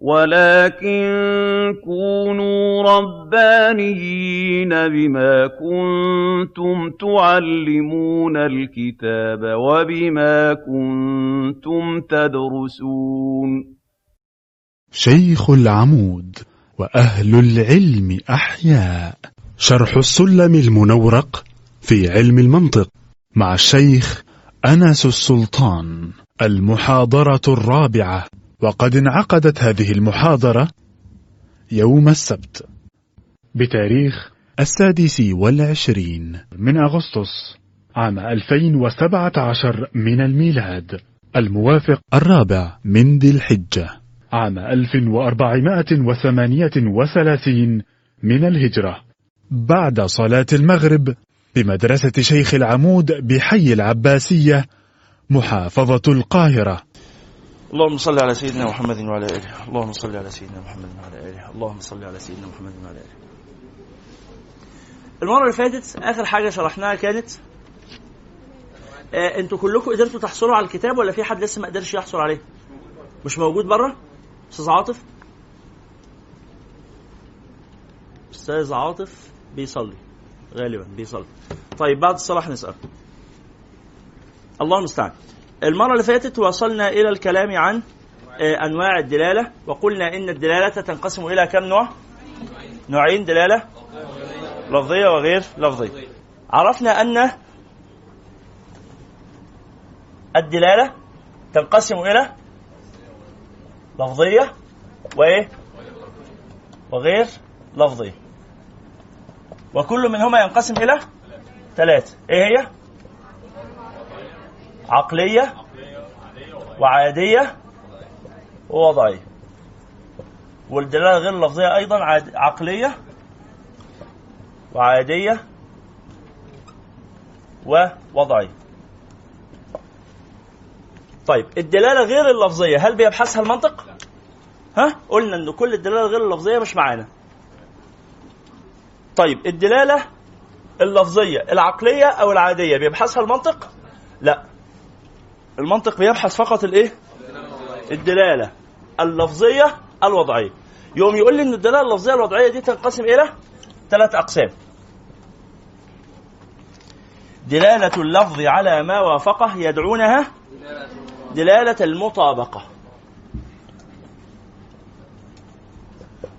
وَلَٰكِن كُونُوا رَبَّانِيِّينَ بِمَا كُنتُمْ تُعَلِّمُونَ الْكِتَابَ وَبِمَا كُنتُمْ تَدْرُسُونَ. شيخ العمود وأهل العلم أحياء. شرح السلم المنورق في علم المنطق مع الشيخ أنس السلطان المحاضرة الرابعة. وقد انعقدت هذه المحاضرة يوم السبت. بتاريخ السادس والعشرين. من أغسطس عام 2017 من الميلاد. الموافق الرابع من ذي الحجة. عام 1438 من الهجرة. بعد صلاة المغرب بمدرسة شيخ العمود بحي العباسية محافظة القاهرة. اللهم صل على سيدنا محمد وعلى آله. اللهم صل على سيدنا محمد وعلى آله. اللهم صل على سيدنا محمد وعلى آله. المرة اللي فاتت آخر حاجة شرحناها كانت آه أنتوا كلكم قدرتوا تحصلوا على الكتاب ولا في حد لسه ما قدرش يحصل عليه؟ مش موجود بره؟ أستاذ عاطف؟ أستاذ عاطف بيصلي. غالبا بيصلي. طيب بعد الصلاة هنسال الله المستعان. المرة اللي فاتت وصلنا إلى الكلام عن أنواع الدلالة وقلنا إن الدلالة تنقسم إلى كم نوع؟ نوعين دلالة لفظية وغير لفظية عرفنا أن الدلالة تنقسم إلى لفظية وإيه؟ وغير لفظية وكل منهما ينقسم إلى ثلاثة إيه هي؟ عقلية وعادية ووضعية والدلالة غير اللفظية أيضا عقلية وعادية ووضعية طيب الدلالة غير اللفظية هل بيبحثها المنطق؟ ها؟ قلنا إن كل الدلالة غير اللفظية مش معانا. طيب الدلالة اللفظية العقلية أو العادية بيبحثها المنطق؟ لا المنطق بيبحث فقط الايه؟ الدلالة. اللفظية الوضعية. يوم يقول لي إن الدلالة اللفظية الوضعية دي تنقسم إلى ثلاث أقسام. دلالة اللفظ على ما وافقه يدعونها دلالة المطابقة.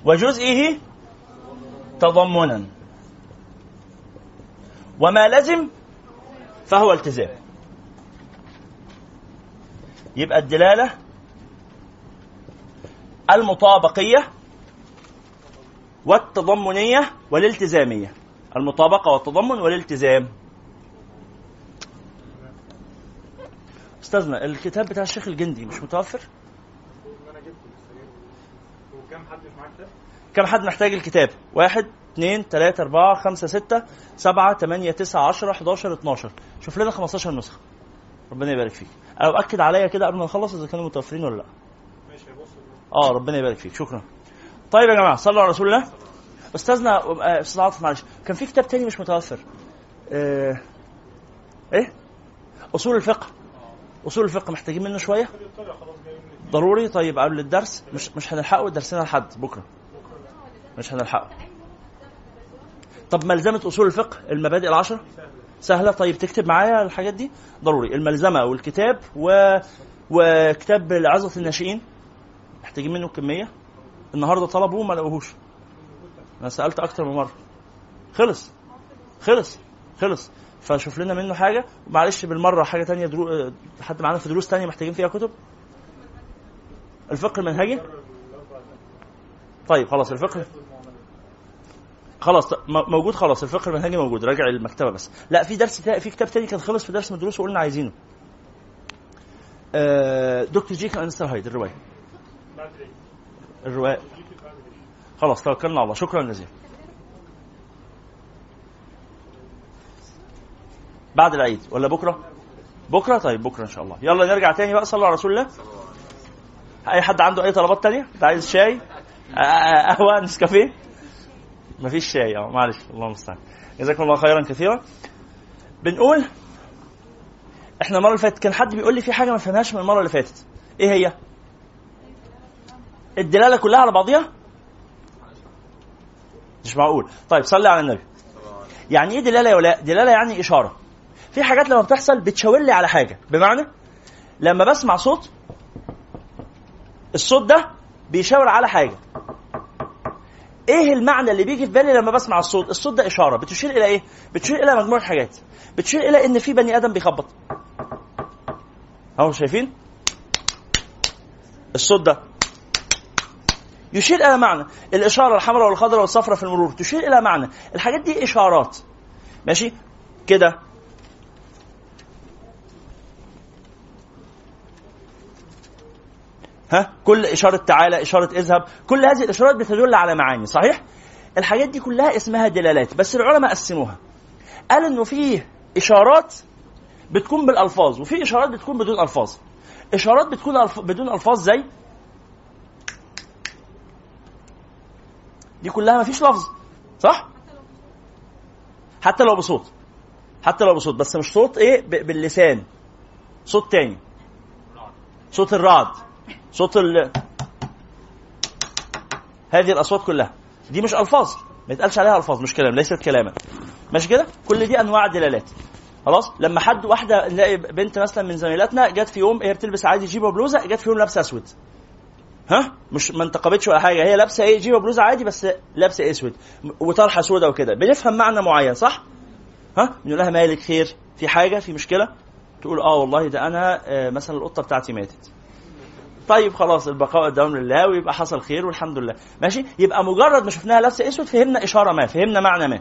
وجزئه تضمنا. وما لزم فهو التزام. يبقى الدلالة المطابقية والتضمنية والالتزامية. المطابقة والتضمن والالتزام. أستاذنا الكتاب بتاع الشيخ الجندي مش متوفر؟ كم حد محتاج الكتاب؟ واحد اثنين ثلاثة أربعة خمسة ستة سبعة ثمانية تسعة عشرة 11 12 شوف لنا 15 نسخة. ربنا يبارك فيك. أو اكد عليا كده قبل ما نخلص إذا كانوا متوفرين ولا لأ. ماشي آه ربنا يبارك فيك. شكرا. طيب يا جماعة صلوا على رسول الله. أستاذنا أستاذ عاطف معلش. كان في كتاب تاني مش متوفر. آه. إيه؟ أصول الفقه. أصول الفقه محتاجين منه شوية؟ ضروري. طيب قبل الدرس مش مش هنلحقه درسنا لحد. بكرة. مش هنلحقه. طب ملزمه أصول الفقه المبادئ العشره سهلة. طيب تكتب معايا الحاجات دي؟ ضروري. الملزمة والكتاب و... وكتاب عظه الناشئين. محتاجين منه كمية. النهارده طلبوه ما لقوهوش. أنا سألت أكتر من مرة. خلص. خلص. خلص. فشوف لنا منه حاجة. معلش بالمرة حاجة تانية درو... حد معانا في دروس تانية محتاجين فيها كتب؟ الفقه المنهجي؟ طيب خلاص الفقه خلاص موجود خلاص الفقه المنهجي موجود راجع المكتبه بس. لا في درس في كتاب تاني كان خلص في درس من الدروس وقلنا عايزينه. آه دكتور جيكل أنستر هايد الرواية. الرواية. خلاص توكلنا على الله. شكرا جزيلا. بعد العيد ولا بكرة؟ بكرة؟ طيب بكرة إن شاء الله. يلا نرجع تاني بقى صلوا على رسول الله. أي حد عنده أي طلبات تانية؟ أنت عايز شاي؟ قهوة نسكافيه؟ مفيش شاي آه معلش الله المستعان. جزاكم الله خيرا كثيرا. بنقول إحنا المرة اللي فاتت كان حد بيقول لي في حاجة ما فهمهاش من المرة اللي فاتت. إيه هي؟ الدلالة كلها على بعضيها؟ مش معقول. طيب صلي على النبي. يعني إيه دلالة يا ولاء؟ دلالة يعني إشارة. في حاجات لما بتحصل بتشاور لي على حاجة. بمعنى لما بسمع صوت الصوت ده بيشاور على حاجة. إيه المعنى اللي بيجي في بالي لما بسمع الصوت؟ الصوت ده إشارة. بتشير إلى إيه؟ بتشير إلى مجموعة حاجات. بتشير إلى إن في بني آدم بيخبط. أهو شايفين؟ الصوت ده. يشير إلى معنى. الإشارة الحمراء والخضراء والصفراء في المرور. تشير إلى معنى. الحاجات دي إشارات. ماشي؟ كده. ها؟ كل إشارة تعالى إشارة اذهب كل هذه الإشارات بتدل على معاني صحيح؟ الحاجات دي كلها اسمها دلالات بس العلماء قسموها. قال إنه فيه إشارات بتكون بالألفاظ وفي إشارات بتكون بدون ألفاظ. إشارات بتكون ألف... بدون ألفاظ زي دي كلها ما فيش لفظ صح؟ حتى لو بصوت حتى لو بصوت بس مش صوت إيه. باللسان. صوت تاني. صوت الرعد صوت ال هذه الأصوات كلها. دي مش ألفاظ. ما يتقالش عليها ألفاظ مش كلام ليست كلاما ماشي كده؟ كل دي أنواع دلالات خلاص؟ لما حد واحدة نلاقي بنت مثلا من زميلاتنا جت في يوم هي بتلبس عادي جيبه وبلوزة جت في يوم لابسة أسود. ها؟ مش ما انتقبتش ولا حاجة. هي لابسة إيه؟ جيبه وبلوزة عادي بس لابسة أسود. وطرحه سوداء وكده. بنفهم معنى معين صح؟ ها؟ بنقول لها مالك خير؟ في حاجة؟ في مشكلة؟ تقول آه والله ده أنا آه مثلا القطة بتاعتي ماتت. طيب خلاص البقاء والدوام لله ويبقى حصل خير والحمد لله. ماشي؟ يبقى مجرد ما شفناها لابسة أسود فهمنا إشارة ما فهمنا معنى ما.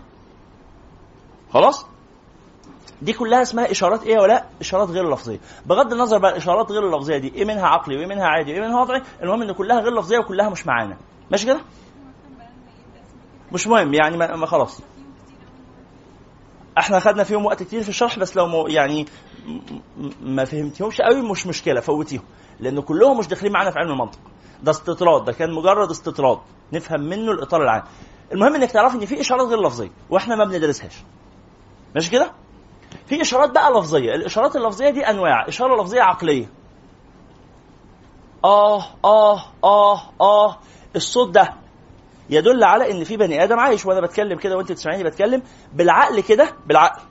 خلاص؟ دي كلها اسمها إشارات إيه ولا إشارات غير لفظية. بغض النظر بقى الإشارات غير اللفظيه دي إيه منها عقلي وإيه منها عادي وإيه منها وضعي المهم إن كلها غير لفظية وكلها مش معانا. ماشي كده؟ مش مهم يعني ما, خلاص. إحنا خدنا فيهم وقت كتير في الشرح بس لو يعني ما فهمتيهمش قوي مش مشكلة فوتيهم لأن كلهم مش داخلين معانا في علم المنطق. ده استطراد ده كان مجرد استطراد نفهم منه الإطار العام. المهم إنك تعرف إن في إشارات غير لفظية وإحنا ما بندرسهاش. ماشي كده؟ في إشارات بقى لفظية الإشارات اللفظية دي أنواع إشارة لفظية عقلية. آه آه آه آه الصوت ده يدل على إن في بني آدم عايش وأنا بتكلم كده وأنت بتسمعيني بتكلم بالعقل كده بالعقل.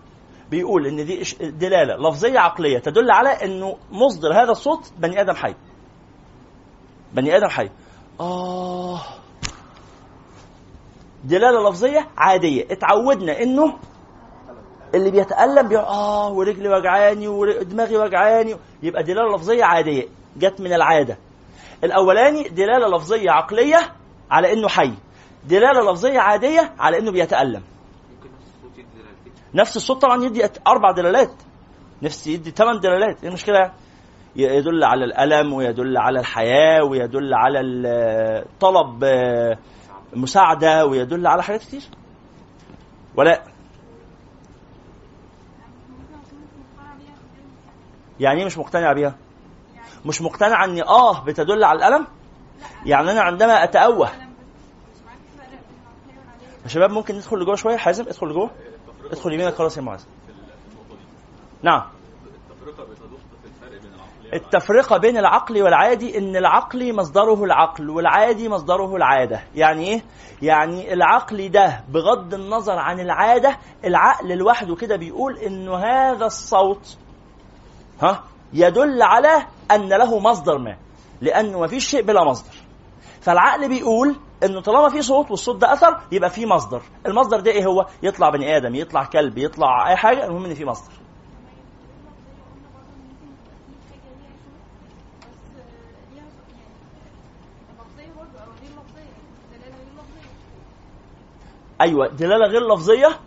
بيقول إن دي دلالة لفظية عقلية تدل على إنه مصدر هذا الصوت بني آدم حي. بني آدم حي. آه. دلالة لفظية عادية. اتعودنا إنه اللي بيتألم بيقول آه ورجلي وجعاني ودماغي وجعاني. يبقى دلالة لفظية عادية. جت من العادة. الأولاني دلالة لفظية عقلية على إنه حي. دلالة لفظية عادية على إنه بيتألم. نفس الصوت طبعا يدي أربع دلالات. نفس يدي ثمان دلالات. إيه المشكلة؟ يعني يدل على الألم ويدل على الحياة ويدل على طلب مساعدة ويدل على حاجات كتير. ولا؟ يعني إيه مش مقتنع بيها؟ مش مقتنع ان آه بتدل على الألم؟ يعني أنا عندما أتأوه. يا شباب ممكن ندخل لجوه شوية؟ حازم ادخل لجوه. ادخل يمينك خلاص يا معاذ. نعم. التفرقة بين العقل والعادي إن العقل مصدره العقل والعادي مصدره العادة. يعني إيه؟ يعني العقل ده بغض النظر عن العادة العقل لوحده كده بيقول انه هذا الصوت ها يدل على أن له مصدر ما. لأنه ما فيش شيء بلا مصدر. فالعقل بيقول انه طالما في صوت والصوت ده أثر يبقى في مصدر. المصدر ده إيه هو؟ يطلع بني آدم يطلع كلب يطلع أي حاجة المهم إن في مصدر. أيوه دلالة غير لفظية؟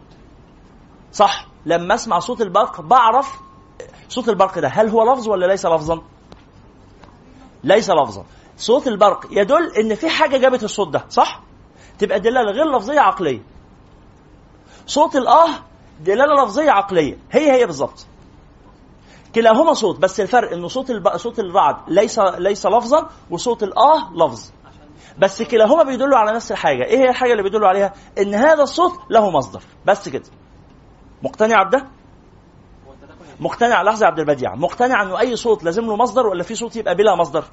صح. لما أسمع صوت البرق بعرف صوت البرق ده هل هو لفظ ولا ليس لفظا؟ ليس لفظا. صوت البرق يدل إن في حاجة جابت الصوت ده صح؟ تبقى دلالة غير لفظية عقلية. صوت الآه دلالة لفظية عقلية. هي هي بالظبط. كلاهما صوت بس الفرق إنه صوت الب... صوت الرعد ليس ليس لفظا وصوت الآه لفظ. بس كلاهما بيدلوا على نفس الحاجة. إيه هي الحاجة اللي بيدلوا عليها؟ إن هذا الصوت له مصدر. بس كده. مقتنع بده؟ مقتنع. لحظة يا عبد البديع. مقتنع إنه أي صوت لازم له مصدر ولا في صوت يبقى بلا مصدر؟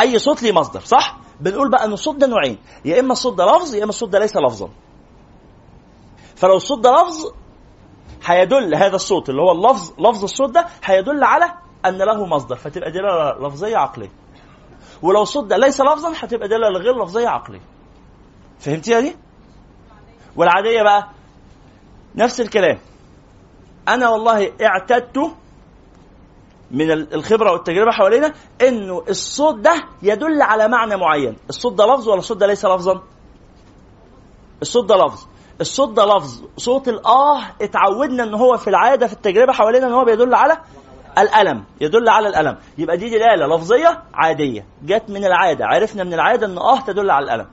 أي صوت ليه مصدر صح؟ بنقول بقى إن الصوت ده نوعين يا إما الصوت ده لفظ يا إما الصوت ده ليس لفظا. فلو الصوت ده لفظ هيدل هذا الصوت اللي هو اللفظ لفظ الصوت ده هيدل على أن له مصدر فتبقى دلالة لفظية عقلية. ولو الصوت ده ليس لفظا هتبقى دلالة غير لفظية عقلية. فهمتيها دي؟ والعادية بقى نفس الكلام. أنا والله اعتدت من الخبرة والتجربة حوالينا إنه الصوت ده يدل على معنى معين. الصوت ده لفظ ولا الصوت ده ليس لفظا؟ الصوت ده لفظ. الصوت ده لفظ. صوت الاه اتعودنا إن هو في العادة في التجربة حوالينا إن هو بيدل على الألم. يدل على الألم. يبقى دي دلالة لفظية عادية. جت من العادة. عرفنا من العادة إن آه تدل على الألم.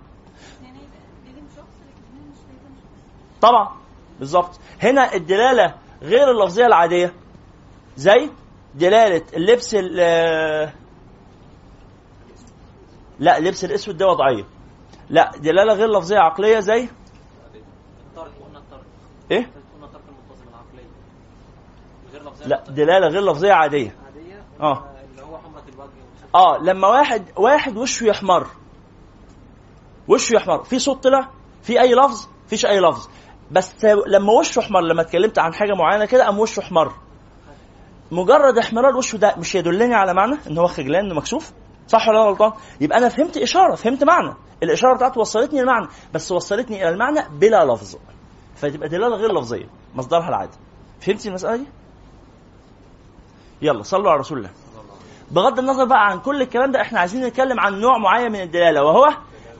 طبعا. بالظبط. هنا الدلالة غير اللفظية العادية. زي دلاله اللبس لا لبس الأسود ده وضعية. لا دلاله غير لفظية عقلية زي؟ إيه؟ لا دلاله غير لفظية عادية. عاديه آه. اللي هو الوجه آه لما واحد واحد وشه يحمر. وشه يحمر. في صوت طلع؟ في أي لفظ؟ فيش أي لفظ. بس لما وشه احمر لما اتكلمت عن حاجة معينة كده قام وشه احمر مجرد احمرار وشه ده مش يدلني على معنى إن هو خجلان إنه مكسوف؟ صح ولا غلطان؟ يبقى أنا فهمت إشارة فهمت معنى. الإشارة بتاعته وصلتني المعنى بس وصلتني إلى المعنى بلا لفظ. فتبقى دلالة غير لفظية مصدرها العادي. فهمتي المسألة دي؟ يلا صلوا على رسول الله. بغض النظر بقى عن كل الكلام ده إحنا عايزين نتكلم عن نوع معين من الدلالة وهو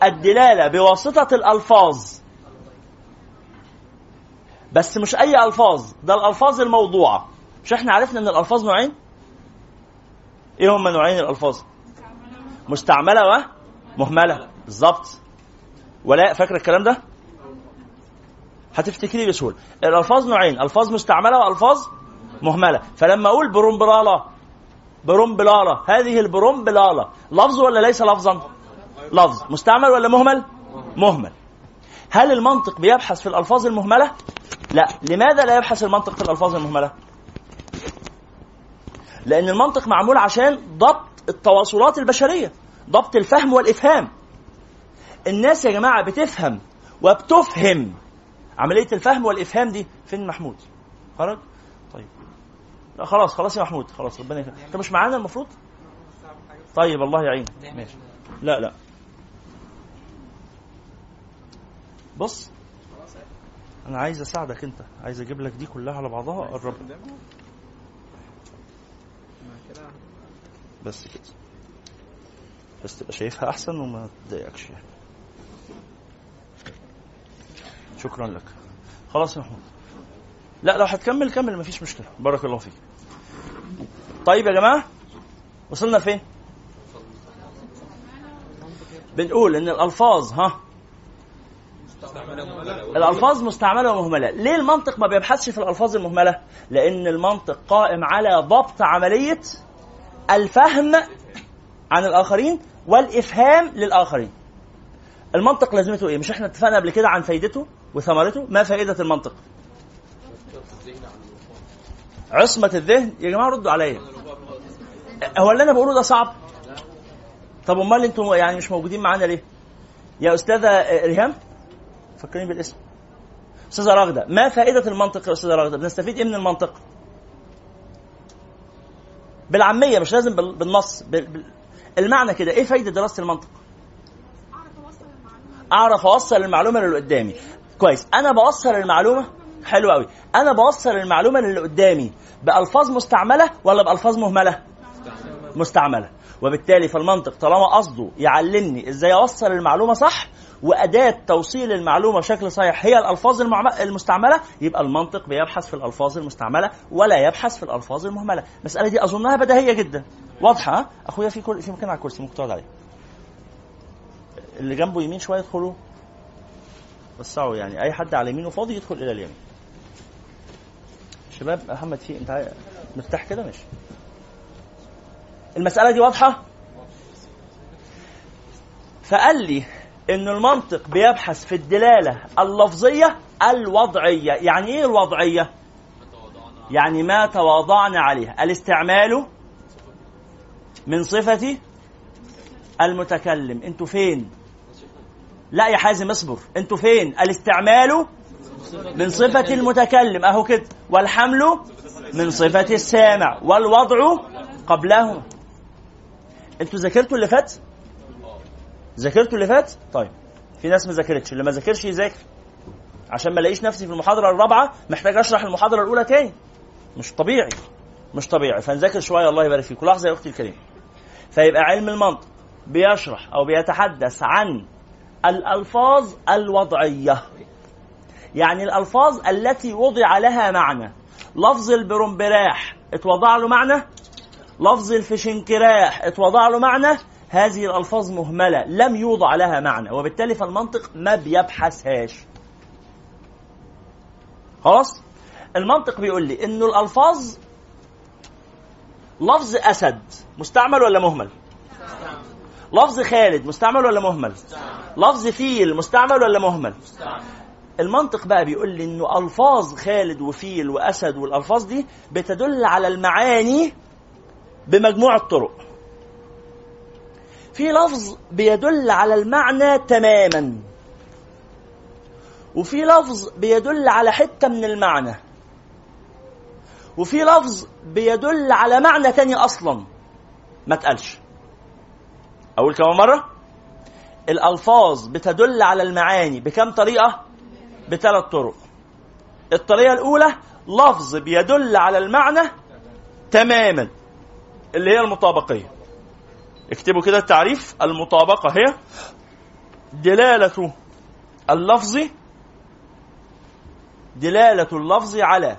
الدلالة بواسطة الألفاظ. بس مش أي ألفاظ ده الألفاظ الموضوعة. مش إحنا عرفنا إن الألفاظ نوعين؟ إيه هما نوعين الألفاظ؟ مستعملة ومهمله بالظبط. ولا فاكر الكلام ده؟ هتفتكري بسهولة. الألفاظ نوعين. ألفاظ مستعملة وألفاظ مهملة. فلما أقول برومبراله برومبلاله هذه البرومبلاله لفظ ولا ليس لفظا؟ لفظ. مستعمل ولا مهمل؟ مهمل. هل المنطق بيبحث في الألفاظ المهملة؟ لا. لماذا لا يبحث المنطق في الألفاظ المهملة؟ لأن المنطق معمول عشان ضبط التواصلات البشرية ضبط الفهم والإفهام. الناس يا جماعة بتفهم وبتفهم. عملية الفهم والإفهام دي فين محمود؟ خرج؟ طيب. لا خلاص خلاص يا محمود خلاص ربنا يخليك. انت مش معانا المفروض؟ طيب الله يعينك. ماشي. لا لا. بص أنا عايز أساعدك أنت عايز أجيب لك دي كلها على بعضها. قرب بس كده. بس تبقى شايفها أحسن وما تضايقكش يعني. شكرا لك. خلاص يا محمود. لا لو هتكمل كمل مفيش مشكلة. بارك الله فيك. طيب يا جماعة وصلنا فين بنقول إن الألفاظ ها؟ الألفاظ مستعملة ومهملة. ليه المنطق ما بيبحثش في الألفاظ المهملة؟ لأن المنطق قائم على ضبط عملية الفهم عن الآخرين والإفهام للآخرين. المنطق لازمته إيه؟ مش إحنا اتفقنا قبل كده عن فايدته وثمرته؟ ما فائدة المنطق؟ عصمة الذهن. يا جماعة ردوا عليا. هو اللي أنا بقوله ده صعب؟ طب أمال أنتم يعني مش موجودين معانا ليه؟ يا أستاذة ريهام فكرين بالاسم. أستاذة راغدة ما فائدة المنطق يا أستاذة راغدة؟ بنستفيد إيه من المنطق؟ بالعامية مش لازم بالنص المعنى كده إيه فايدة دراسة المنطق؟ أعرف أوصل المعلومة للي قدامي. كويس. أنا بوصل المعلومة حلو قوي أنا بوصل المعلومة للي قدامي بألفاظ مستعملة ولا بألفاظ مهملة؟ مستعملة. وبالتالي فالمنطق طالما قصده يعلمني إزاي أوصل المعلومة صح وأداة توصيل المعلومة بشكل صحيح هي الألفاظ المستعملة يبقى المنطق بيبحث في الألفاظ المستعملة ولا يبحث في الألفاظ المهملة. المسألة دي أظنها بديهية جدا. واضحة؟ أخويا في كل في مكان على الكرسي ممكن تقعد عليه. اللي جنبه يمين شوية يدخلوا. وسعوا يعني. أي حد على يمينه فاضي يدخل إلى اليمين. شباب محمد في أنت مرتاح كده؟ ماشي. المسألة دي واضحة؟ فقال لي إن المنطق بيبحث في الدلالة اللفظية الوضعية. يعني إيه الوضعية؟ يعني ما تواضعنا عليه الاستعمال من صفة المتكلم. أنتوا فين؟ لا يا حازم اصبر. أنتوا فين؟ الاستعمال من صفة المتكلم. أهو كده. والحمل من صفة السامع. والوضع قبله. أنتوا ذاكرتوا اللي فات؟ ذاكرتوا اللي فات؟ طيب. في ناس ما ذاكرتش. اللي ما ذاكرش يذاكر. عشان ما الاقيش نفسي في المحاضرة الرابعة محتاج أشرح المحاضرة الأولى تاني. مش طبيعي. مش طبيعي. فنذاكر شوية. الله يبارك فيكم لحظة يا أختي الكريمه فيبقى علم المنطق بيشرح أو بيتحدث عن الألفاظ الوضعية. يعني الألفاظ التي وضع لها معنى. لفظ البرمبراح اتوضع له معنى؟ لفظ الفشنكراح اتوضع له معنى؟ هذه الألفاظ مهملة لم يوضع لها معنى وبالتالي فالمنطق ما بيبحثهاش. خلاص؟ المنطق بيقول لي إنه الألفاظ لفظ أسد مستعمل ولا مهمل؟ لفظ خالد مستعمل ولا مهمل؟ لفظ فيل مستعمل ولا مهمل؟ المنطق بقى بيقول لي إنه ألفاظ خالد وفيل وأسد والألفاظ دي بتدل على المعاني بمجموعه طرق في لفظ بيدل على المعنى تماما. وفي لفظ بيدل على حتة من المعنى. وفي لفظ بيدل على معنى تاني أصلا. ما تقالش. أقول كمان مرة. الألفاظ بتدل على المعاني بكم طريقة؟ بثلاث طرق. الطريقة الأولى لفظ بيدل على المعنى تماما اللي هي المطابقية. اكتبوا كده التعريف. المطابقة هي دلالة اللفظ دلالة اللفظ على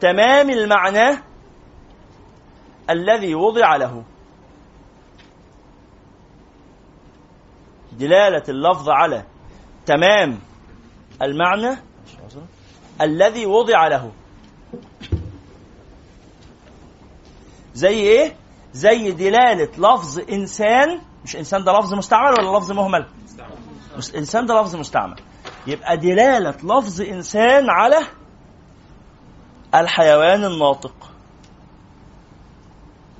تمام المعنى الذي وضع له. دلالة اللفظ على تمام المعنى الذي وضع له. زي إيه؟ زي دلالة لفظ إنسان مش إنسان ده لفظ مستعمل ولا لفظ مهمل؟ إنسان ده لفظ مستعمل. يبقى دلالة لفظ إنسان على الحيوان الناطق.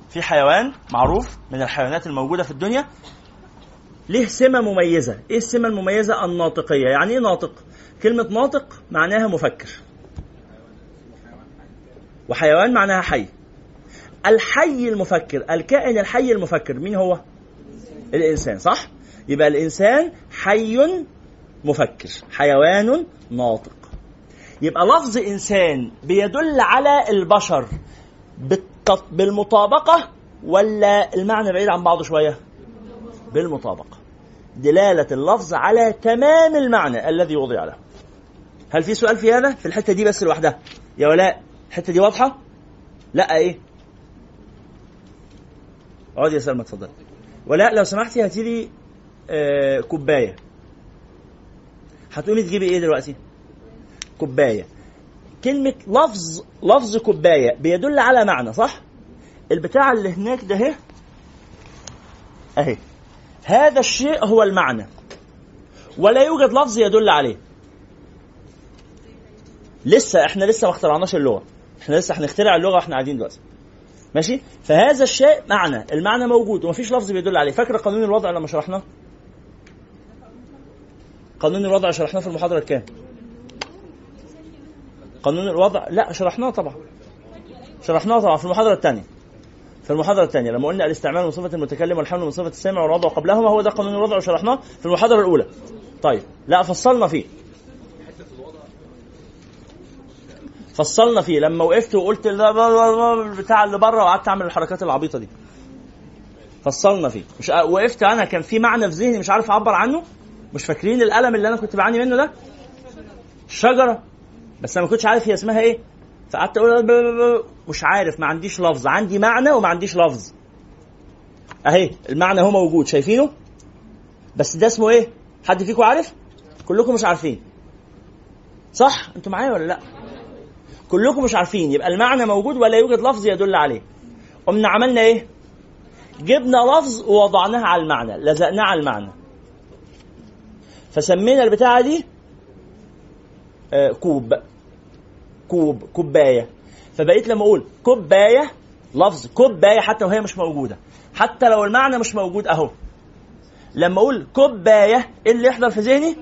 في حيوان معروف من الحيوانات الموجودة في الدنيا له سمة مميزة. إيه السمة المميزة؟ الناطقية. يعني إيه ناطق؟ كلمة ناطق معناها مفكر. وحيوان معناها حي. الحي المفكر الكائن الحي المفكر مين هو؟ الإنسان صح؟ يبقى الإنسان حي مفكر حيوان ناطق. يبقى لفظ إنسان بيدل على البشر بالمطابقة ولا المعنى بعيد عن بعضه شوية؟ بالمطابقة. دلالة اللفظ على تمام المعنى الذي وضع له. هل في سؤال في هذا؟ في الحتة دي بس لوحدها. يا ولاء الحتة دي واضحة؟ لا إيه؟ اقعد يا سلمى اتفضل ولا لو سمحتي هاتي لي آه كوباية. هتقومي تجيبي إيه دلوقتي؟ كوباية. كلمة لفظ لفظ كوباية بيدل على معنى صح؟ البتاع اللي هناك ده اهي. أهي. هذا الشيء هو المعنى. ولا يوجد لفظ يدل عليه. لسه إحنا لسه ما اخترعناش اللغة. إحنا لسه هنخترع اللغة وإحنا قاعدين دلوقتي. ماشي؟ فهذا الشيء معنى المعنى موجود ومفيش لفظ بيدل عليه. فاكر قانون الوضع لما شرحناه؟ قانون الوضع شرحناه في المحاضرة الكام قانون الوضع لا شرحناه طبعا. شرحناه طبعا في المحاضرة الثانية. في المحاضرة الثانية لما قلنا الاستعمال من صفة المتكلم والحمل من صفة السامع والوضع قبلهما هو ده قانون الوضع وشرحناه في المحاضرة الأولى. طيب لا فصلنا فيه. فصلنا فيه. لما وقفت وقلت بتاع اللي بره وقعدت أعمل الحركات العبيطة دي. فصلنا فيه. مش وقفت أنا كان في معنى في ذهني مش عارف أعبر عنه. مش فاكرين الألم اللي أنا كنت بعاني منه ده؟ الشجرة. بس أنا ما كنتش عارف هي اسمها إيه. فقعدت أقول مش عارف ما عنديش لفظ. عندي معنى وما عنديش لفظ. أهي المعنى هو موجود. شايفينه؟ بس ده اسمه إيه؟ حد فيكم عارف؟ كلكم مش عارفين. صح؟ أنتوا معايا ولا لأ؟ كلكم مش عارفين يبقى المعنى موجود ولا يوجد لفظ يدل عليه. قمنا عملنا إيه؟ جبنا لفظ ووضعناه على المعنى لزقناه على المعنى. فسمينا البتاعة دي آه كوب كوب كوباية. فبقيت لما أقول كوباية لفظ كوباية حتى وهي مش موجودة. حتى لو المعنى مش موجود أهو. لما أقول كوباية إيه اللي يحضر في ذهني؟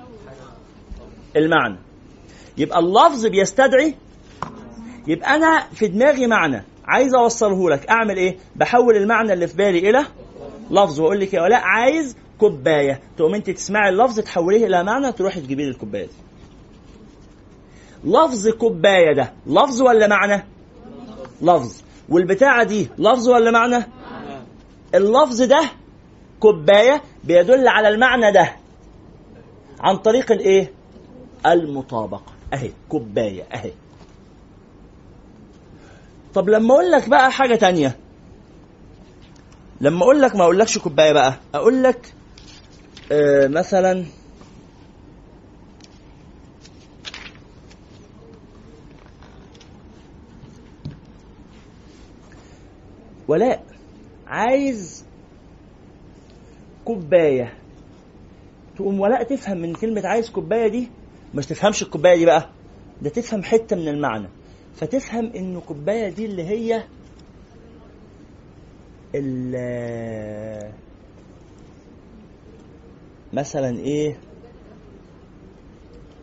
المعنى. يبقى اللفظ بيستدعي يبقى أنا في دماغي معنى. عايز أوصله لك. أعمل إيه؟ بحول المعنى اللي في بالي إلى لفظ وأقول لك يا ولاء عايز كوباية. تقوم أنت تسمعي اللفظ تحوليه إلى معنى تروحي تجيبي لي الكوباية دي. لفظ كوباية ده. لفظ ولا معنى؟ لفظ. والبتاعة دي لفظ ولا معنى؟ اللفظ ده كوباية بيدل على المعنى ده. عن طريق الإيه؟ المطابقة. أهي كوباية أهي. طب لما أقول لك بقى حاجة تانية. لما أقول لك ما أقولكش كوباية بقى. أقول لك آه مثلا ولاء عايز كوباية. تقوم ولاء تفهم من كلمة عايز كوباية دي مش تفهمش الكوباية دي بقى. ده تفهم حتة من المعنى. فتفهم إن الكوباية دي اللي هي مثلا إيه؟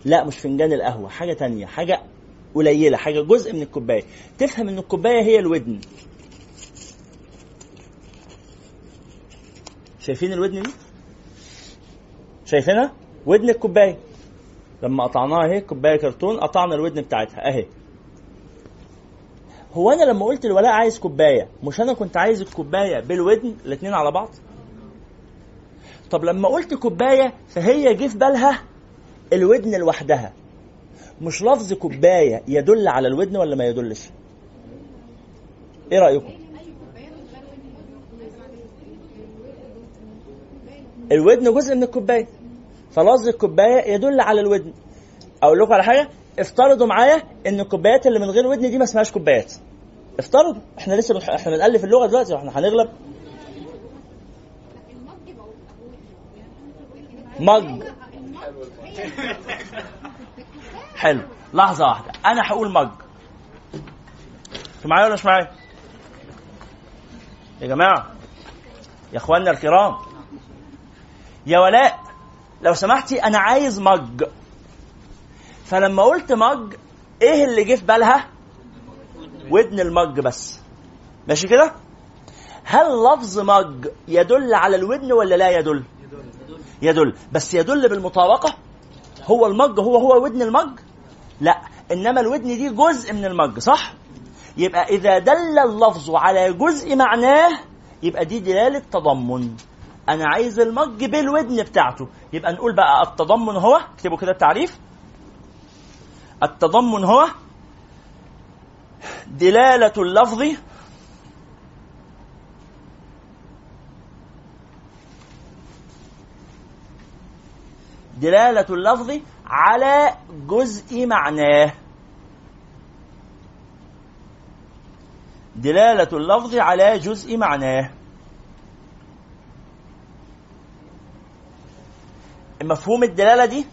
لا مش فنجان القهوة حاجة تانية حاجة قليلة حاجة جزء من الكوباية. تفهم إن الكوباية هي الودن. شايفين الودن دي؟ شايفينها؟ ودن الكوباية. لما قطعناها أهي كوباية كرتون قطعنا الودن بتاعتها أهي. هو أنا لما قلت الولاء عايز كوباية مش أنا كنت عايز الكوباية بالودن الاثنين على بعض؟ طب لما قلت كوباية فهي جه في بالها الودن لوحدها. مش لفظ كوباية يدل على الودن ولا ما يدلش؟ إيه رأيكم؟ الودن جزء من الكوباية. فلفظ الكوباية يدل على الودن. أقول لكم على حاجة؟ افترضوا معايا إن الكوبايات اللي من غير ودن دي ما اسمهاش كوبايات. افترضوا إحنا لسه بنح... إحنا بنالف اللغة دلوقتي وإحنا هنغلب. مج. حلو. لحظة واحدة. أنا هقول مج. أنتوا معايا ولا مش معايا؟ يا جماعة. يا إخواننا الكرام. يا ولاء لو سمحتي أنا عايز مج. فلما قلت مج إيه اللي جه في بالها؟ ودن المج بس. ماشي كده؟ هل لفظ مج يدل على الودن ولا لا يدل؟ يدل. بس يدل بالمطابقة؟ هو المج هو هو ودن المج؟ لا. إنما الودن دي جزء من المج صح؟ يبقى إذا دل اللفظ على جزء معناه يبقى دي دلالة تضمن. أنا عايز المج بالودن بتاعته. يبقى نقول بقى التضمن هو اكتبوا كده التعريف. التضمن هو دلالة اللفظ دلالة اللفظ على جزء معناه. دلالة اللفظ على جزء معناه. مفهوم الدلالة دي؟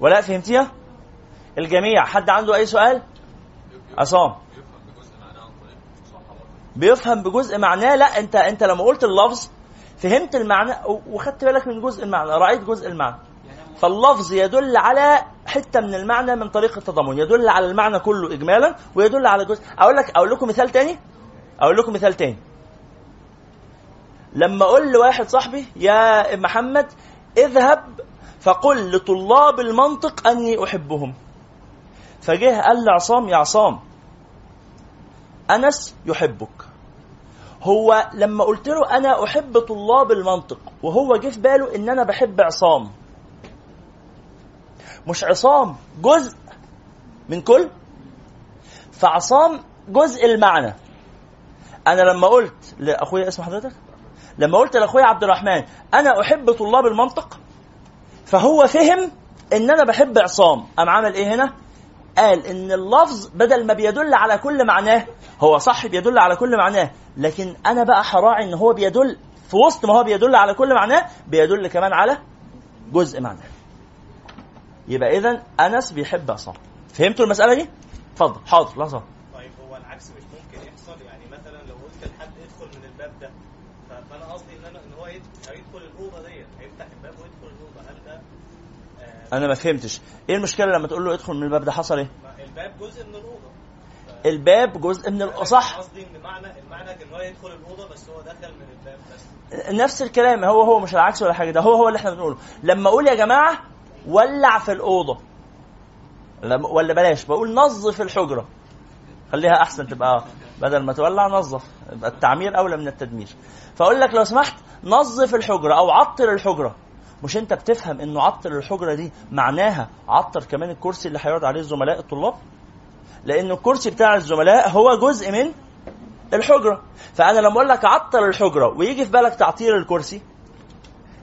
ولا فهمتيها؟ الجميع. حد عنده أي سؤال؟ عصام. بيفهم بجزء معناه؟ لا أنت أنت لما قلت اللفظ فهمت المعنى وخدت بالك من جزء المعنى رأيت جزء المعنى. فاللفظ يدل على حتة من المعنى من طريق التضامن يدل على المعنى كله اجمالا ويدل على جزء. أقول لك أقول لكم مثال تاني؟ أقول لكم مثال تاني. لما أقول لواحد صاحبي يا محمد اذهب فقل لطلاب المنطق أني أحبهم. فجه قال لعصام يا عصام أنس يحبك. هو لما قلت له أنا أحب طلاب المنطق وهو جه في باله إن أنا بحب عصام. مش عصام جزء من كل فعصام جزء المعنى. أنا لما قلت لأخويا اسم حضرتك؟ لما قلت لأخويا عبد الرحمن أنا أحب طلاب المنطق فهو فهم إن أنا بحب عصام. قام عمل إيه هنا؟ قال إن اللفظ بدل ما بيدل على كل معناه هو صح بيدل على كل معناه لكن أنا بقى حراعي إن هو بيدل في وسط ما هو بيدل على كل معناه بيدل كمان على جزء معناه. يبقى اذا أنس بيحب عصام فهمتوا المسألة دي؟ اتفضل. حاضر. لحظة طيب هو العكس مش ممكن يحصل يعني مثلا لو من الباب ده ف- فانا قصدي ان أنا ان هو يد- هيدخل الاوضه ديت هيفتح الباب ويدخل الاوضه هل ده آه، أنا ما فهمتش. إيه المشكلة لما تقول له ادخل من الباب؟ ده حصل إيه؟ الباب جزء من الأوضة. الباب جزء من ال- صح؟ قصدي إن معنى المعنى إن هو يدخل الأوضة بس هو دخل من الباب بس. نفس الكلام. هو هو مش العكس ولا حاجة. ده هو هو اللي إحنا بنقوله. لما أقول يا جماعة ولع في الأوضة. ولا بلاش. بقول نظف الحجرة. خليها أحسن تبقى بدل ما تولع نظف. يبقى التعمير أولى من التدمير. فأقول لك لو سمحت نظف الحجرة أو عطر الحجرة. مش انت بتفهم انه عطر الحجرة دي معناها عطر كمان الكرسي اللي هيقعد عليه الزملاء الطلاب؟ لأن الكرسي بتاع الزملاء هو جزء من الحجرة. فأنا لما أقول لك عطر الحجرة ويجي في بالك تعطير الكرسي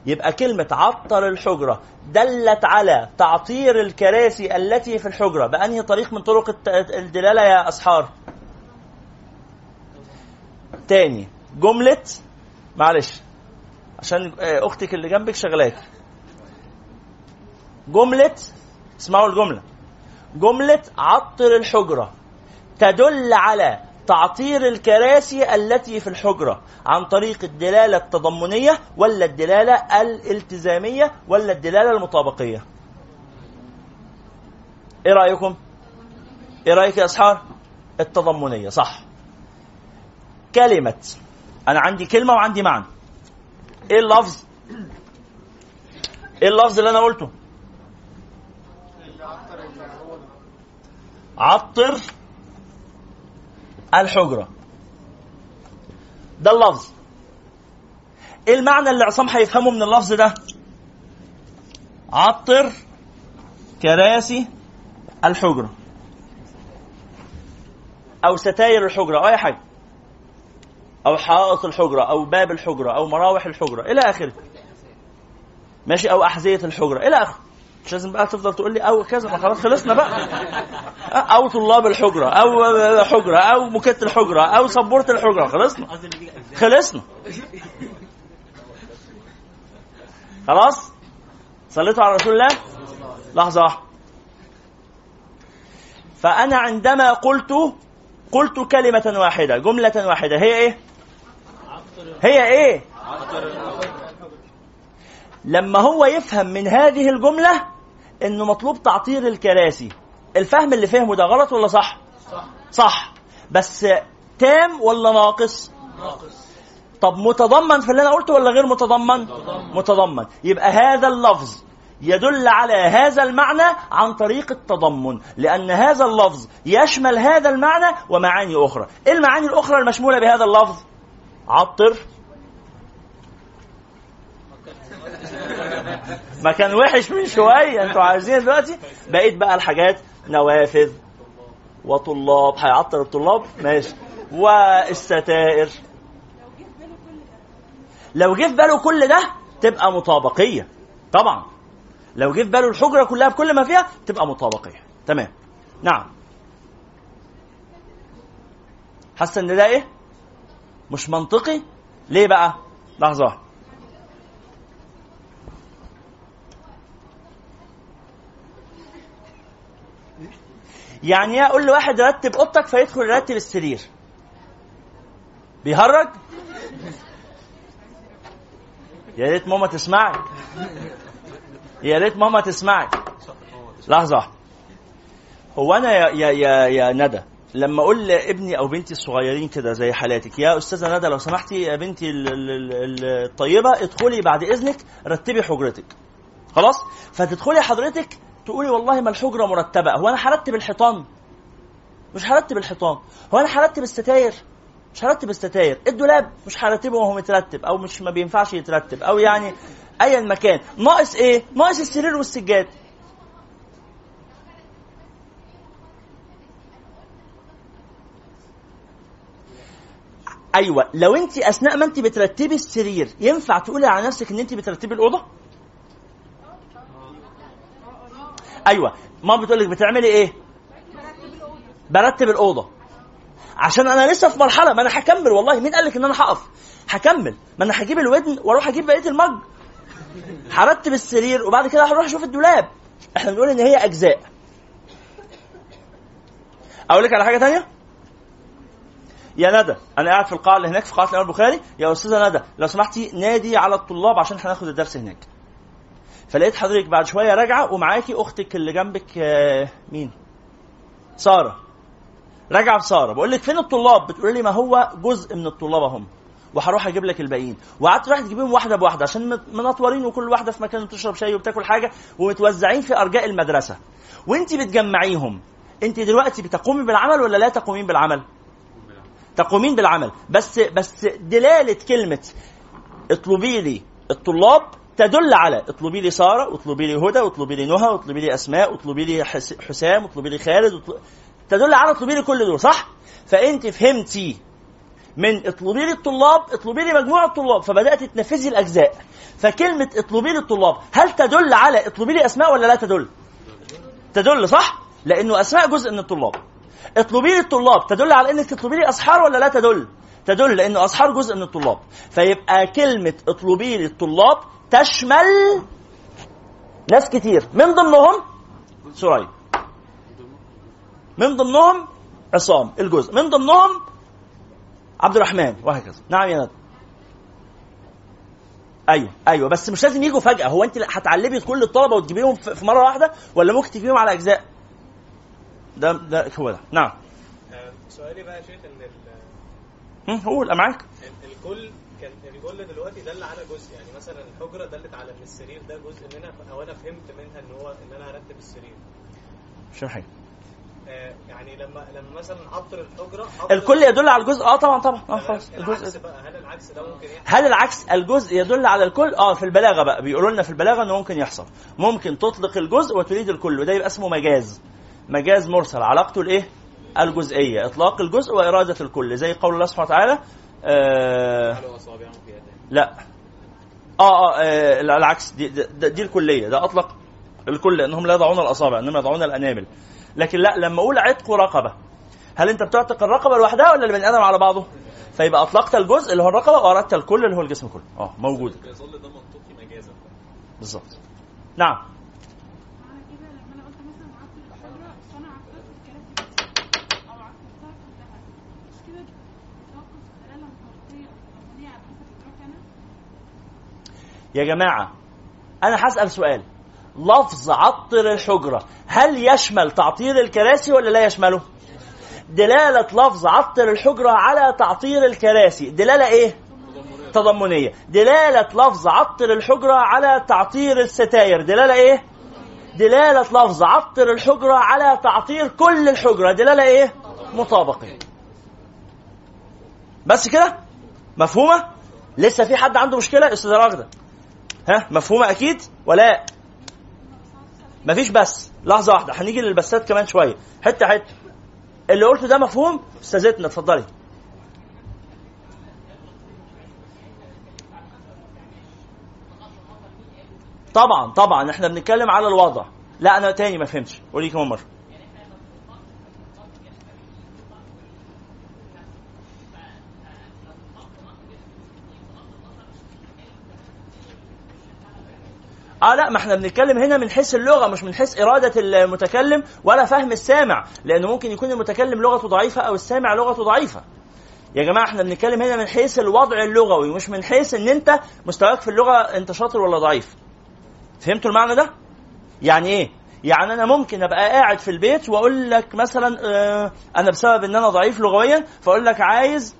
يبقى كلمة عطر الحجرة دلت على تعطير الكراسي التي في الحجرة. بأنهي طريق من طرق الدلالة يا أسحار؟ تاني جملة معلش. عشان آه، أختك اللي جنبك شغلاك. جملة اسمعوا الجملة. جملة عطر الحجرة تدل على تعطير الكراسي التي في الحجرة عن طريق الدلالة التضمنية ولا الدلالة الالتزامية ولا الدلالة المطابقية. إيه رأيكم؟ إيه رأيك يا أسحار؟ التضمنية صح. كلمة أنا عندي كلمة وعندي معنى. إيه اللفظ؟ إيه اللفظ اللي أنا قلته؟ عطر الحجرة. ده اللفظ. إيه المعنى اللي عصام هيفهمه من اللفظ ده؟ عطر كراسي الحجرة. أو ستاير الحجرة. أو أي حاجة. أو حائط الحجرة أو باب الحجرة أو مراوح الحجرة إلى آخره. ماشي؟ أو أحذية الحجرة إلى آخره. مش لازم بقى تفضل تقول لي أو كذا ما خلاص خلصنا بقى. أو طلاب الحجرة أو حجرة أو مكت الحجرة أو سبورة الحجرة خلصنا. خلصنا. خلاص؟ صليتوا على رسول الله؟ لحظة واحدة. فأنا عندما قلت قلت كلمة واحدة جملة واحدة هي إيه؟ هي إيه؟ لما هو يفهم من هذه الجملة إنه مطلوب تعطير الكراسي. الفهم اللي فهمه ده غلط ولا صح؟ صح. صح بس تام ولا ناقص ناقص؟ طب متضمن في اللي أنا قلته ولا غير متضمن؟ متضمن. يبقى هذا اللفظ يدل على هذا المعنى عن طريق التضمن لأن هذا اللفظ يشمل هذا المعنى ومعاني أخرى. إيه المعاني الأخرى المشمولة بهذا اللفظ؟ عطر. ما كان وحش من شوية أنتوا عايزين دلوقتي. بقيت بقى الحاجات نوافذ وطلاب. هيعطر الطلاب؟ ماشي. والستائر. لو جه في باله كل ده تبقى مطابقية. طبعا. لو جه في باله الحجرة كلها بكل ما فيها تبقى مطابقية. تمام. نعم. حاسة إن ده إيه؟ مش منطقي؟ ليه بقى؟ لحظة. واحدة يعني إيه أقول لواحد رتب أوضتك فيدخل يرتب السرير. بيهرج؟ يا ريت ماما تسمعك. يا ريت ماما تسمعك. لحظة. واحدة هو أنا يا يا يا, يا ندى. لما أقول لابني أو بنتي الصغيرين كده زي حالاتك يا أستاذة ندى لو سمحتي يا بنتي ال- ال- ال- الطيبة ادخلي بعد إذنك رتبي حجرتك. خلاص؟ فتدخلي حضرتك تقولي والله ما الحجرة مرتبة. هو أنا هرتب الحيطان؟ مش هرتب الحيطان. هو أنا هرتب الستاير؟ مش هرتب الستاير. الدولاب مش هرتبه وهو مترتب أو مش ما بينفعش يترتب أو يعني ايا ما كان ناقص إيه؟ ناقص السرير والسجاد. أيوه. لو أنت أثناء ما أنت بترتبي السرير ينفع تقولي على نفسك إن أنت بترتبي الأوضة؟ أيوه. ماما بتقول لك بتعملي إيه؟ برتب الأوضة. عشان أنا لسه في مرحلة ما أنا هكمل والله. مين قال لك إن أنا هقف؟ هكمل. ما أنا هجيب الودن وأروح أجيب بقية المج. هرتب السرير وبعد كده هروح أشوف الدولاب. إحنا بنقول إن هي أجزاء. أقول لك على حاجة تانية؟ يا ندى أنا قاعد في القاعة اللي هناك في قاعة الامام البخاري. يا أستاذة ندى لو سمحتي نادي على الطلاب عشان هناخد الدرس هناك. فلقيت حضرتك بعد شوية راجعة ومعاكي أختك اللي جنبك آه، مين؟ سارة. راجعة بساره بقول لك فين الطلاب؟ بتقول لي ما هو جزء من الطلاب هم. وهروح أجيب لك الباقيين. وقعدت تروح تجيبهم واحدة بواحدة عشان منطورين وكل واحدة في مكان بتشرب شاي وبتاكل حاجة ومتوزعين في أرجاء المدرسة. وانت بتجمعيهم. انت دلوقتي بتقومي بالعمل ولا لا تقومين بالعمل؟ تقومين بالعمل. بس بس دلالة كلمة اطلبي لي الطلاب تدل على اطلبي لي سارة واطلبي لي هدى واطلبي لي نهى واطلبي لي أسماء واطلبي لي حس- حسام واطلبي لي خالد واطلب... تدل على اطلبي لي كل دول صح؟ فأنت فهمتي من اطلبي لي الطلاب اطلبي لي مجموعة الطلاب فبدأت تنفذي الأجزاء. فكلمة اطلبي لي الطلاب هل تدل على اطلبي لي أسماء ولا لا تدل؟ تدل صح؟ لأنه أسماء جزء من الطلاب. اطلبي لي الطلاب تدل على إنك تطلبي لي اسحار ولا لا تدل؟ تدل لأن اسحار جزء من الطلاب. فيبقى كلمة اطلبي لي الطلاب تشمل ناس كتير. من ضمنهم؟ سريع من ضمنهم؟ عصام الجزء. من ضمنهم؟ عبد الرحمن. وهكذا. نعم يا ندى. أيوه أيوه. بس مش لازم يجوا فجأة. هو أنت هتعلمي كل الطلبة وتجيبيهم في في مرة واحدة ولا ممكن تجيبيهم على أجزاء؟ ده ده هو ده. نعم. آه، سؤالي بقى يا شيخ إن ال- هم، قول معاك. ال- الكل كان الكل دلوقتي دل على جزء. يعني مثلا الحجرة دلت على إن السرير ده جزء منها أو أنا فهمت منها إن هو إن أنا هرتب السرير. مش حاجة. آه، يعني لما لما مثلا عطر الحجرة عطر الكل يدل على الجزء آه طبعا طبعا. آه؟ خلاص العكس الجزء بقى هل العكس ده ممكن يحصل؟ هل العكس الجزء يدل على الكل؟ آه في البلاغة بقى. بيقولوا لنا في البلاغة إنه ممكن يحصل. ممكن تطلق الجزء وتريد الكل وده يبقى اسمه مجاز. مجاز مرسل. علاقته الايه؟ الجزئية. إطلاق الجزء وإرادة الكل. زي قول الله سبحانه وتعالى آه لا. آه آه, آه العكس. دي, دي, دي الكلية. ده أطلق الكل لانهم لا يضعون الأصابع إنما يضعون الأنامل. لكن لا لما أقول عتق رقبة هل أنت بتعتق الرقبة لوحدها ولا البني آدم على بعضه؟ فيبقى أطلقت الجزء اللي هو الرقبة وأردت الكل اللي هو الجسم كله. آه موجود. يظل ده منطقي مجازا. بالظبط. نعم معنى كده لما أنا قلت مثلا عطر الشجره فانا عطرت الكراسي بس أو عطرتها كلها مش كده توقف دلاله منطقيه أو تضمنيه على حسب ادراك أنا يا جماعة أنا هسأل سؤال لفظ عطر الحجرة هل يشمل تعطير الكراسي ولا لا يشمله؟ دلالة لفظ عطر الحجرة على تعطير الكراسي دلالة إيه؟ تضمنية دلالة لفظ عطر الحجرة على تعطير الستاير دلالة إيه؟ دلالة لفظ عطر الحجرة على تعطير كل الحجرة دلالة إيه؟ مطابقة بس كده؟ مفهومة؟ لسه في حد عنده مشكلة؟ أستاذ راغدة ها مفهومة أكيد؟ ولا؟ مفيش بس. لحظة واحدة هنيجي للبسات كمان شوية. حتة حتة. اللي قلته ده مفهوم؟ أستاذتنا اتفضلي. طبعا طبعا إحنا بنتكلم على الوضع. لا أنا تاني ما فهمتش. قولي كمان مرة. آه لا ما إحنا بنتكلم هنا من حيث اللغة مش من حيث إرادة المتكلم ولا فهم السامع لأنه ممكن يكون المتكلم لغته ضعيفة أو السامع لغته ضعيفة. يا جماعة إحنا بنتكلم هنا من حيث الوضع اللغوي مش من حيث إن أنت مستواك في اللغة أنت شاطر ولا ضعيف. فهمتوا المعنى ده؟ يعني إيه؟ يعني أنا ممكن أبقى قاعد في البيت وأقول لك مثلا آه أنا بسبب إن أنا ضعيف لغويا فأقول لك عايز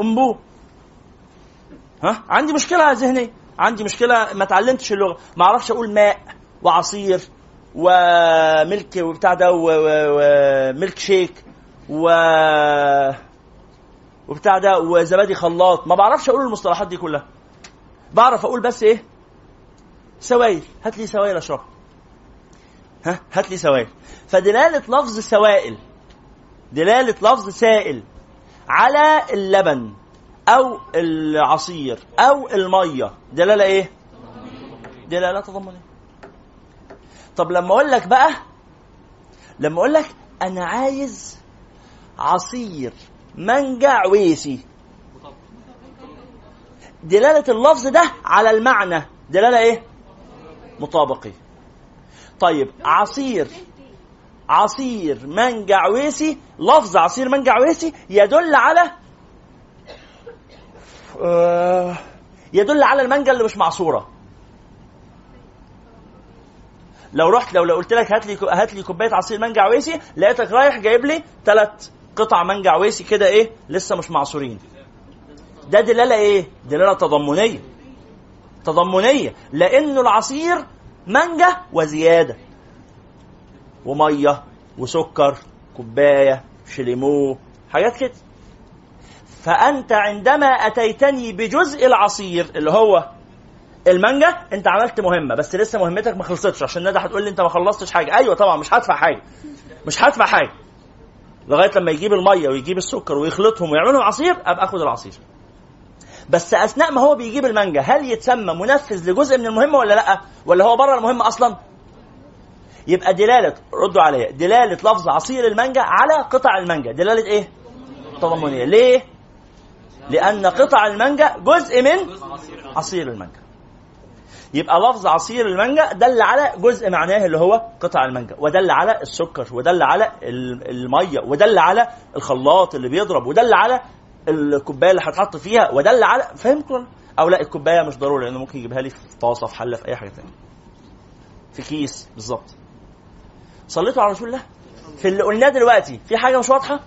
أمبو. ها؟ عندي مشكلة ذهنيه عندي مشكلة ما اتعلمتش اللغة ما أعرفش أقول ماء وعصير وملك وبتاع ده و- و- وميلك شيك و وبتاع ده وزبادي خلاط ما بعرفش أقول المصطلحات دي كلها. بعرف أقول بس إيه؟ سوائل. هات لي سوائل أشربها. ها؟ هات لي سوائل. فدلالة لفظ سوائل دلالة لفظ سائل على اللبن. أو العصير أو المية. دلالة إيه؟ دلالة تضمنيه طب لما أقول لك بقى لما أقول لك أنا عايز عصير مانجا عويسي. دلالة اللفظ ده على المعنى. دلالة إيه؟ مطابقي طيب عصير عصير مانجا عويسي لفظ عصير مانجا عويسي يدل على يدل على المانجا اللي مش معصورة. لو رحت لو لو قلت لك هات لي هات لي كوباية عصير مانجا عويسي لقيتك رايح جايب لي ثلاث قطع مانجا عويسي كده إيه لسه مش معصورين. ده دلالة إيه؟ دلالة تضمنية. تضمنية. لأنه العصير مانجا وزيادة. ومية وسكر كوباية شليمو حاجات كده. فأنت عندما أتيتني بجزء العصير اللي هو المانجا أنت عملت مهمة بس لسه مهمتك ما خلصتش عشان ندى هتقول لي أنت ما خلصتش حاجة. أيوه طبعا مش هدفع حاجة. مش هدفع حاجة. لغاية لما يجيب المية ويجيب السكر ويخلطهم ويعملهم عصير أبقى آخد العصير. بس أثناء ما هو بيجيب المانجا هل يتسمى منفذ لجزء من المهمة ولا لأ؟ ولا هو بره المهمة أصلا؟ يبقى دلالة ردوا عليا دلالة لفظ عصير المانجا على قطع المانجا. دلالة إيه؟ تضمنية. ليه؟ لأن قطع المانجا جزء من عصير المانجا. يبقى لفظ عصير المانجا دل على جزء معناه اللي هو قطع المانجا ودل على السكر ودل على ال- المية ودل على الخلاط اللي بيضرب ودل على الكوباية اللي هتحط فيها ودل على ولا؟ أو لا الكوباية مش ضروري لأنه ممكن يجيبها لي في طاسة في حلة في أي حاجة ثانية في كيس بالظبط. صليتوا على رسول الله؟ في اللي قلناه دلوقتي في حاجة مش واضحة؟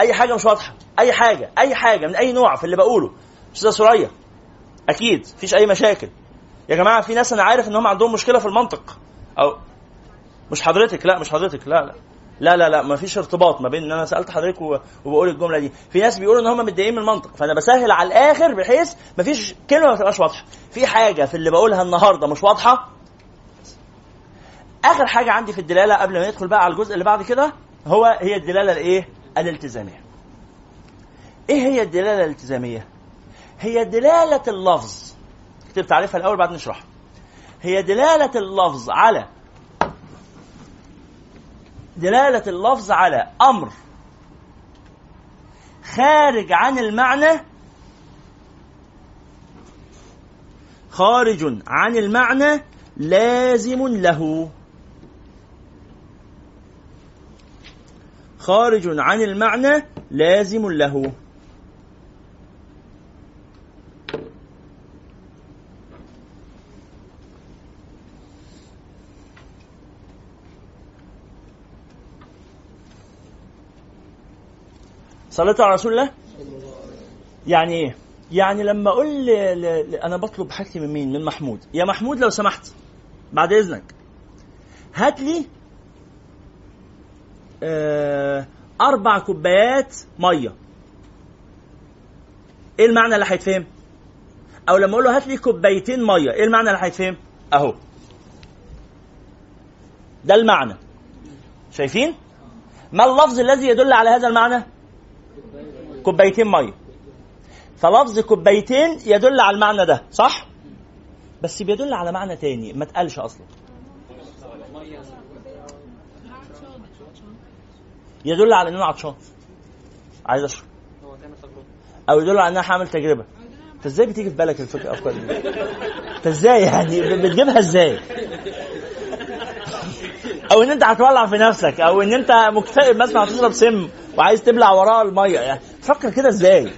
أي حاجة مش واضحة. أي حاجة أي حاجة من أي نوع في اللي بقوله. أستاذة سوريا أكيد مفيش أي مشاكل. يا جماعة في ناس أنا عارف إن هم عندهم مشكلة في المنطق. أو مش حضرتك لا مش حضرتك لا لا. لا لا لا ما فيش ارتباط ما بين إن أنا سألت حضرتك وبقول الجملة دي. في ناس بيقولوا إن هم متضايقين من المنطق. فأنا بسهل على الآخر بحيث ما فيش كلمة ما تبقاش واضحة. في حاجة في اللي بقولها النهارده مش واضحة؟ آخر حاجة عندي في الدلالة قبل ما ندخل بقى على الجزء اللي بعد كده هو هي الدلالة الايه الالتزامية. إيه هي الدلالة الالتزامية؟ هي دلالة اللفظ. اكتب تعريفها الأول بعد نشرحها. هي دلالة اللفظ على دلالة اللفظ على أمر خارج عن المعنى خارج عن المعنى لازم له. خارج عن المعنى لازم له. صليتوا على رسول الله؟ يعني إيه؟ يعني لما أقول. ل... ل... أنا بطلب حاجتي من مين؟ من محمود. يا محمود لو سمحت بعد إذنك. هات لي آه... أربع كوبايات مية. إيه المعنى اللي هيتفهم؟ أو لما أقول له هات لي كوبايتين مية إيه المعنى اللي هيتفهم؟ أهو. ده المعنى. شايفين؟ ما اللفظ الذي يدل على هذا المعنى؟ كوبايتين مية. فلفظ كوبايتين يدل على المعنى ده صح؟ بس بيدل على معنى تاني ما اتقالش أصلا. يدل على ان أنا عطشان. عايز أشرب. أو يدل على ان أنا هعمل تجربة. أنت إزاي بتيجي في بالك الفكرة الافكار دي؟ أنت إزاي يعني؟ بتجيبها إزاي؟ أو إن أنت هتولع في نفسك أو إن أنت مكتئب مثلا هتشرب سم وعايز تبلع وراه المية. يعني فكر كده إزاي؟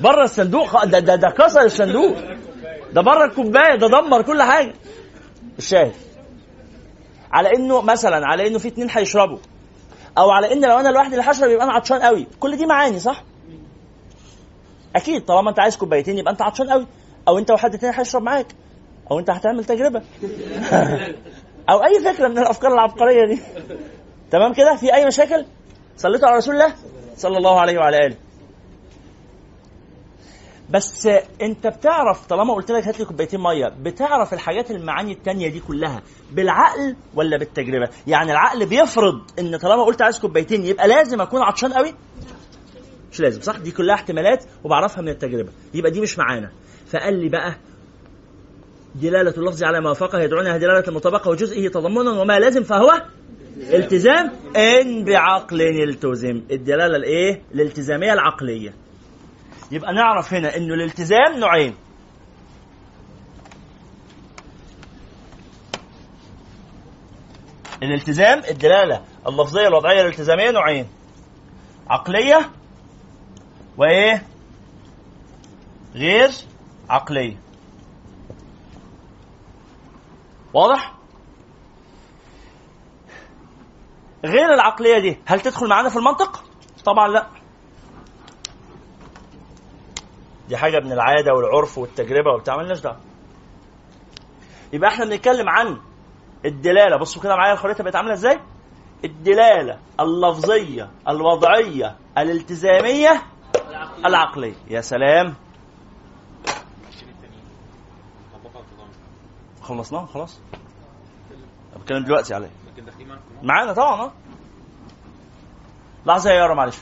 بره الصندوق ده ده ده كسر الصندوق. ده بره الكوباية ده دمر كل حاجة. الشاهد على إنه مثلا على إنه في اتنين هيشربوا. أو على إن لو أنا لوحدي اللي هشرب يبقى أنا عطشان قوي. كل دي معاني صح؟ أكيد طالما أنت عايز كوبايتين يبقى أنت عطشان قوي. أو أنت وحد تاني هيشرب معاك. أو أنت هتعمل تجربة. أو أي فكرة من الأفكار العبقرية دي. تمام كده؟ في أي مشاكل؟ صليتوا على رسول الله؟ صلى الله عليه وعلى آله. بس انت بتعرف طالما قلت لك هات لي كوبايتين مية بتعرف الحاجات المعاني التانية دي كلها بالعقل ولا بالتجربة؟ يعني العقل بيفرض إن طالما قلت عايز كوبايتين يبقى لازم أكون عطشان قوي؟ مش لازم صح؟ دي كلها احتمالات وبعرفها من التجربة يبقى دي مش معانا. فقال لي بقى دلالة اللفظ على ما وافقه يدعونها دلالة المطابقة وجزئه تضمنا وما لازم فهو التزام إن بعقل التزم. الدلالة الإيه؟ الالتزامية العقلية. يبقى نعرف هنا إنه الالتزام نوعين. الالتزام الدلالة اللفظية الوضعية الالتزاميه نوعين. عقلية وإيه؟ غير عقلية. واضح؟ غير العقلية دي هل تدخل معانا في المنطق؟ طبعا لا. دي حاجة من العادة والعرف والتجربة وبتاع مالناش دعوة. يبقى إحنا بنتكلم عن الدلالة. بصوا كده معايا الخريطه بقت عاملة إزاي؟ الدلالة اللفظية الوضعية الالتزامية العقلية. يا سلام. خلصناه خلاص. بتكلم دلوقتي عليه معانا طبعا آه. لحظة يا يارا معلش.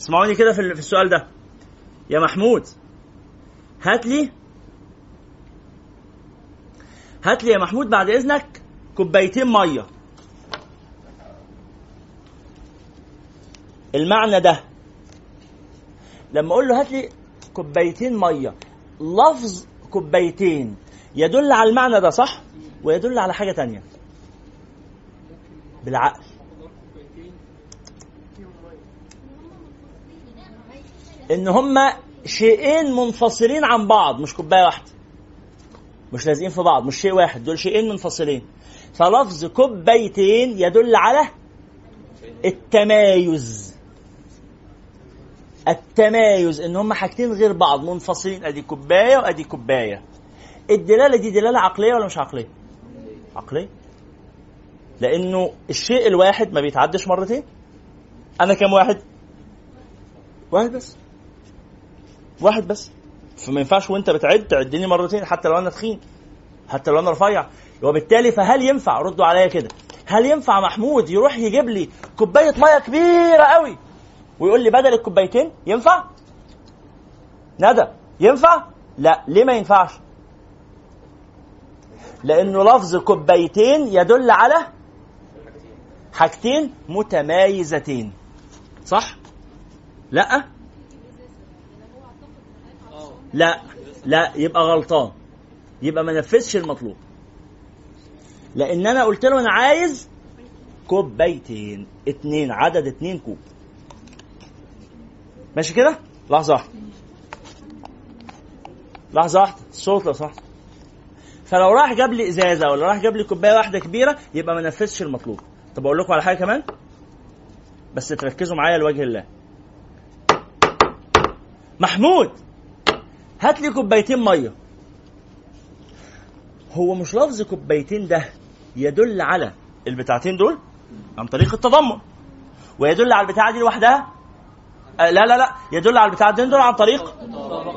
اسمعوني كده في السؤال ده. يا محمود هات لي هات لي يا محمود بعد إذنك كوبايتين مية. المعنى ده لما أقول له هات لي كوبايتين مية لفظ كوبايتين يدل على المعنى ده صح؟ ويدل على حاجة تانية. بالعقل. إن هما شيئين منفصلين عن بعض مش كوباية واحدة. مش لازقين في بعض مش شيء واحد دول شيئين منفصلين. فلفظ كوبايتين يدل على التمايز. التمايز إن هما حاجتين غير بعض منفصلين. أدي كوباية وأدي كوباية. الدلالة دي دلالة عقلية ولا مش عقلية؟ عقلية. لأنه الشيء الواحد ما بيتعدش مرتين. أنا كم واحد؟ واحد بس. واحد بس. فما ينفعش وانت بتعد تعدني مرتين حتى لو أنا تخين حتى لو أنا رفيع. وبالتالي فهل ينفع ردوا عليا كده هل ينفع محمود يروح يجيب لي كوباية مية كبيرة قوي ويقول لي بدل الكوبايتين ينفع؟ ندى ينفع؟ لا. ليه ما ينفعش؟ لأنه لفظ كوبايتين يدل على حاجتين متمايزتين. صح؟ لا. لا لا يبقى غلطان. يبقى ما نفذش المطلوب. لأن أنا قلت له أنا عايز كوبايتين اتنين عدد اتنين كوب. ماشي كده؟ لحظة واحدة. لحظة واحدة. الصوت لو سمحت. فلو راح جاب لي إزازة ولا راح جاب لي كوباية واحدة كبيرة يبقى ما نفذش المطلوب. طب أقول لكم على حاجة كمان؟ بس تركزوا معايا لوجه الله. محمود! هات لي كوبايتين مية. هو مش لفظ كوبايتين ده يدل على البتاعتين دول؟ عن طريق التضمن. ويدل على البتاعة دي لوحدها؟ آه لا لا لا. يدل على البتاعتين دول عن طريق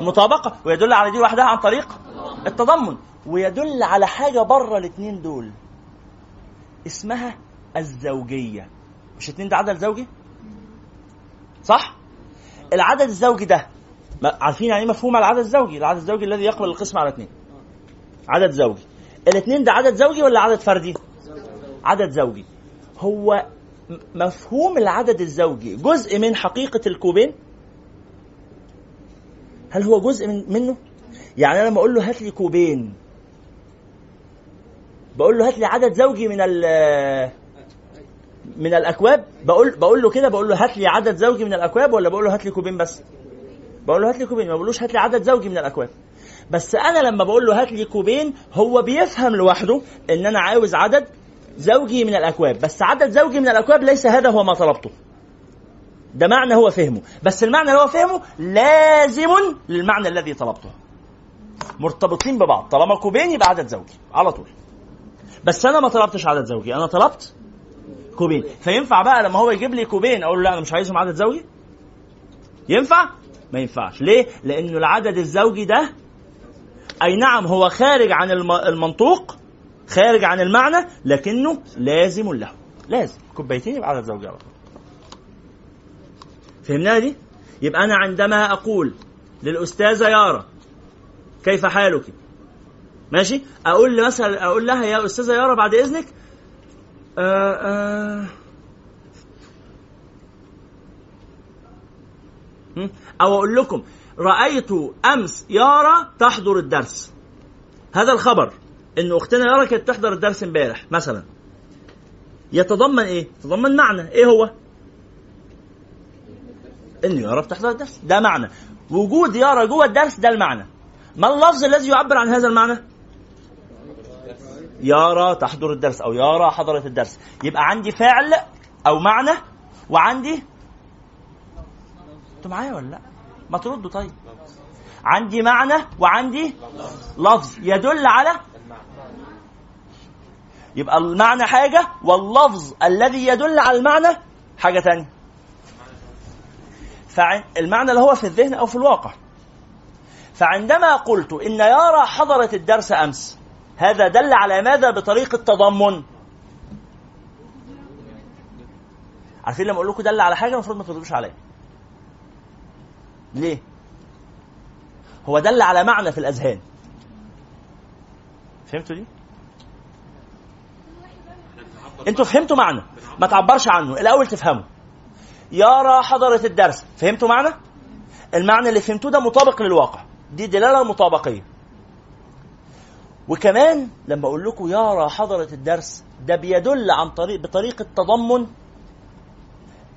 المطابقه ويدل على دي لوحدها عن طريق التضمن. ويدل على حاجة بره الاثنين دول. اسمها الزوجية. مش اتنين ده عدد زوجي صح؟ العدد الزوجي ده عارفين يعني إيه مفهوم العدد الزوجي؟ العدد الزوجي الذي يقبل القسم على اثنين. عدد زوجي. الاثنين ده عدد زوجي ولا عدد فردي؟ عدد زوجي. هو مفهوم العدد الزوجي جزء من حقيقة الكوبين؟ هل هو جزء من منه؟ يعني أنا لما أقول له هات لي كوبين بقول له هات لي عدد زوجي من ال من الأكواب؟ بقول بقول له كده؟ بقول له هات لي عدد زوجي من الأكواب ولا بقول له هات لي كوبين بس؟ بقول له هات لي كوبين ما بقولوش هات لي عدد زوجي من الأكواب. بس أنا لما بقول له هات لي كوبين هو بيفهم لوحده إن أنا عاوز عدد زوجي من الأكواب. بس عدد زوجي من الأكواب ليس هذا هو ما طلبته. ده معنى هو فهمه. بس المعنى اللي هو فهمه لازم للمعنى الذي طلبته. مرتبطين ببعض. طالما كوبين يبقى عدد زوجي. على طول. بس أنا ما طلبتش عدد زوجي. أنا طلبت كوبين. فينفع بقى لما هو يجيب لي كوبين أقول له لا أنا مش عايزهم عدد زوجي؟ ينفع؟ ما ينفعش. ليه؟ لأنه العدد الزوجي ده أي نعم هو خارج عن الم- المنطوق خارج عن المعنى لكنه لازم له. لازم. كوبايتين يبقى عدد زوجي على طول. فهمناها دي؟ يبقى أنا عندما أقول للأستاذة يارا كيف حالك؟ ماشي؟ أقول مثلا أقول لها يا أستاذة يارا بعد إذنك آه آه أو أقول لكم رأيت أمس يارا تحضر الدرس. هذا الخبر ان أختنا يارا كانت تحضر الدرس امبارح مثلا. يتضمن إيه؟ يتضمن معنى. إيه هو؟ إنه يرى بتحضر الدرس. ده معنى. وجود يرى جوه الدرس ده المعنى. ما اللفظ الذي يعبر عن هذا المعنى؟ يرى تحضر الدرس أو يرى حضرت الدرس. يبقى عندي فعل أو معنى وعندي أنتوا معايا ولا لا؟ ما تردوا طيب. عندي معنى وعندي لفظ يدل على يبقى المعنى حاجة واللفظ الذي يدل على المعنى حاجة تانية. فالمعنى اللي هو في الذهن أو في الواقع. فعندما قلت إن يارا حضرت الدرس أمس هذا دل على ماذا؟ بطريقة تضمن عارفين لما أقول لكم دل على حاجة المفروض ما تردوش عليا. ليه؟ هو دل على معنى في الأذهان. فهمتوا دي؟ أنتوا فهمتوا معنى. ما تعبرش عنه الأول تفهموا يارا حضرت الدرس فهمتوا معنى؟ المعنى اللي فهمتوه ده مطابق للواقع. دي دلالة مطابقية. وكمان لما أقول لكم يارا حضرت الدرس ده بيدل عن طريق بطريقة تضمن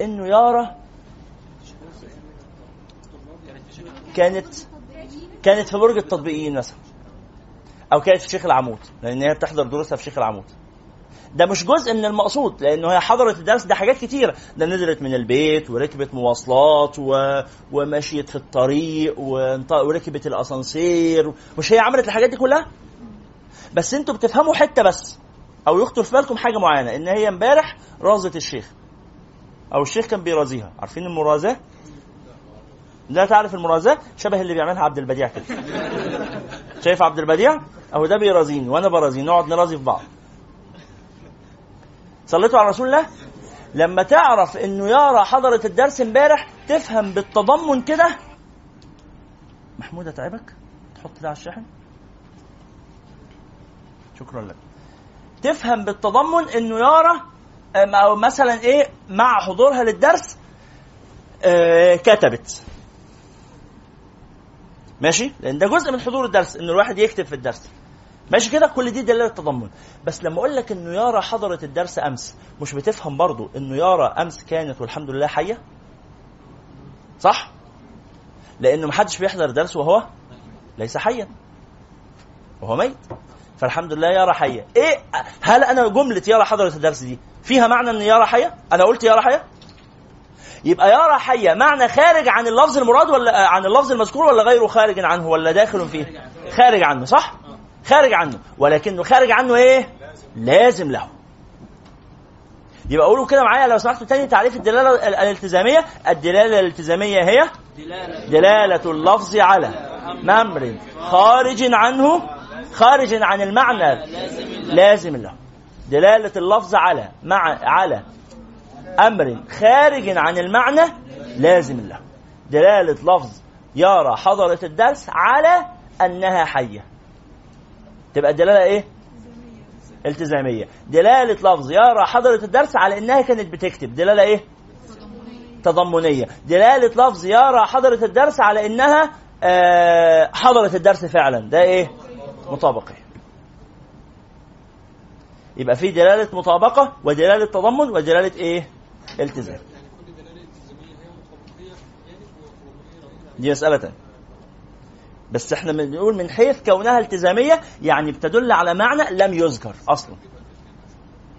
إنه يارا كانت كانت في برج التطبيقيين مثلا. أو كانت في شيخ العمود لأن هي بتحضر دروسها في شيخ العمود. ده مش جزء من المقصود لأنه هي حضرت الدرس ده حاجات كتيرة. ده نزلت من البيت وركبت مواصلات و... ومشيت في الطريق وانط... وركبت الأسانسير. مش هي عملت الحاجات دي كلها؟ بس أنتوا بتفهموا حتة بس أو يخطر في بالكم حاجة معينة إن هي امبارح رازت الشيخ. أو الشيخ كان بيرازيها. عارفين المرازاة؟ لا تعرف المرازاة؟ شبه اللي بيعملها عبد البديع كده. شايف عبد البديع؟ أهو ده بيرازيني وأنا برازيه نقعد نرازي في بعض. صليتوا على رسول الله؟ لما تعرف إنه يارا حضرت الدرس امبارح تفهم بالتضمن كده. محمود أتعبك؟ تحط ده على الشاحن. شكرا لك. تفهم بالتضمن إنه يارا أو مثلا إيه مع حضورها للدرس آه كتبت. ماشي؟ لأن ده جزء من حضور الدرس إن الواحد يكتب في الدرس. ماشي كده؟ كل دي دلالة تضمن بس لما أقول لك إنه يارا حضرت الدرس أمس مش بتفهم برضو إنه يارا أمس كانت والحمد لله حية؟ صح؟ لأنه محدش بيحضر درس وهو ليس حيا. وهو ميت. فالحمد لله يارا حية. إيه؟ هل أنا جملة يارا حضرت الدرس دي فيها معنى إن يارا حية؟ أنا قلت يارا حية؟ يبقى يارا حيه معنى خارج عن اللفظ المراد ولا عن اللفظ المذكور ولا غيره خارج عنه ولا داخل فيه؟ خارج عنه صح؟ خارج عنه. ولكنه خارج عنه إيه؟ لازم له. يبقى قولوا كده معايا لو سمحتوا تاني تعريف الدلالة الالتزامية. الدلالة الالتزامية هي دلالة اللفظ على أمر خارج عنه خارج عن المعنى لازم له. دلالة اللفظ على مع على أمر خارج عن المعنى لازم له. دلالة لفظ يرى حضرة الدرس على أنها حية. تبقى الدلالة إيه؟ التزامية. دلالة لفظ يرى حضرة الدرس على إنها كانت بتكتب. دلالة إيه؟ تضمنية. دلالة لفظ يرى حضرة الدرس على إنها آه حضرت الدرس فعلا. ده إيه؟ مطابقة. يبقى في دلالة مطابقة ودلالة تضمن ودلالة إيه؟ التزام. دي مساله تانية بس إحنا بنقول من حيث كونها التزامية يعني بتدل على معنى لم يذكر أصلا.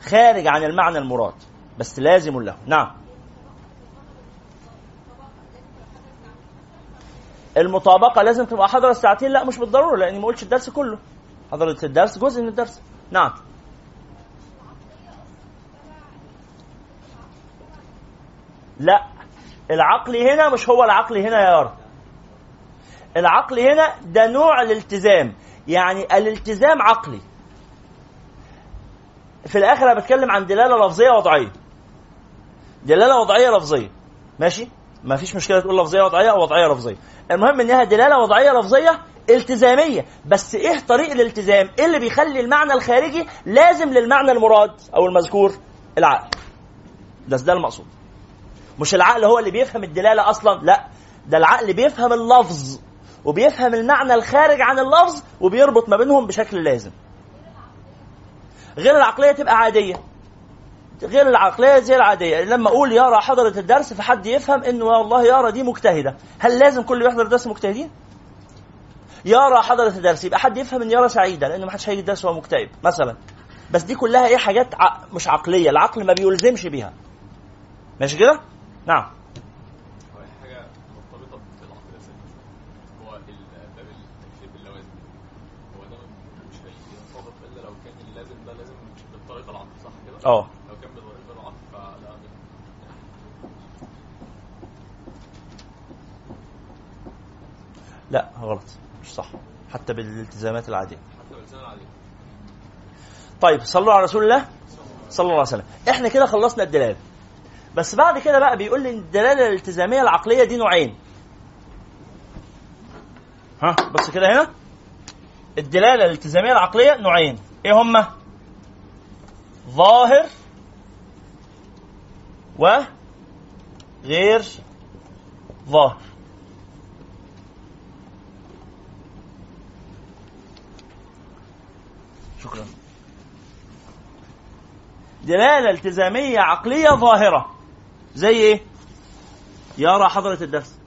خارج عن المعنى المراد. بس لازم له. نعم. المطابقة لازم تبقى حضرة الساعتين لا مش بالضرورة لأني ما قلتش الدرس كله. حضرة الدرس جزء من الدرس. نعم. لا. العقل هنا مش هو العقل هنا يا يارا العقل هنا ده نوع الالتزام. يعني الالتزام عقلي. في الآخر أنا بتكلم عن دلالة لفظية وضعية. دلالة وضعية لفظية. ماشي؟ ما فيش مشكلة تقول لفظية وضعية أو وضعية لفظية. المهم انها دلالة وضعية لفظية التزامية. بس إيه طريق الالتزام؟ إيه اللي بيخلي المعنى الخارجي لازم للمعنى المراد أو المذكور؟ العقل. ده ده المقصود. مش العقل هو اللي بيفهم الدلالة أصلا لا ده العقل بيفهم اللفظ وبيفهم المعنى الخارج عن اللفظ وبيربط ما بينهم بشكل لازم. غير العقلية تبقى عادية. غير العقلية زي العادية. لما أقول يارا حضرت الدرس فحد يفهم إنه والله يارا دي مجتهدة. هل لازم كل يحضر الدرس مجتهدين؟ يارا حضرت الدرس يبقى حد يفهم إن يارا سعيدة لأن ما حدش هيجي الدرس وهو مكتئب مثلا. بس دي كلها إيه حاجات ع... مش عقلية العقل ما بيلزمش بيها. ماشي كده؟ نعم. بالعقل الأساسي هو باب باللوازم هو ده مش إلا لو كان اللازم ده لازم بالطريقة العقل صح كده؟ آه لو كان فلا لا غلط. مش صح. حتى بالالتزامات العادية. حتى باللسان العادي طيب صلوا على رسول الله. صلى الله عليه وسلم. إحنا كده خلصنا الدلاله بس بعد كده بقى بيقول لي الدلالة الالتزامية العقلية دي نوعين. ها؟ بص كده هنا. الدلالة الالتزامية العقلية نوعين. إيه هما ظاهر وغير ظاهر. شكرا. دلالة التزامية عقلية ظاهرة. زي إيه؟ يرى حضرة الدرس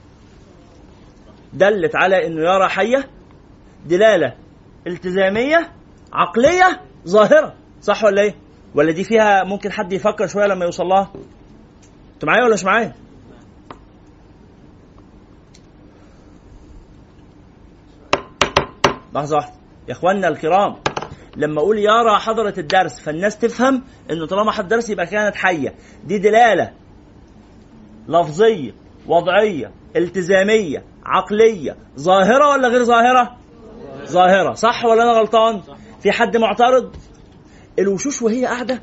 دلت على إنه يرى حية دلالة التزامية عقلية ظاهرة صح ولا إيه؟ ولا دي فيها ممكن حد يفكر شوية لما يوصل لها؟ أنتوا معايا ولا مش معايا؟ لحظة واحدة يا إخواننا الكرام لما أقول يرى حضرة الدرس فالناس تفهم إنه طالما حد درس يبقى كانت حية دي دلالة لفظية وضعية التزامية عقلية ظاهرة ولا غير ظاهرة؟ ظاهرة. صح ولا أنا غلطان؟ في حد معترض؟ الوشوش وهي قاعدة؟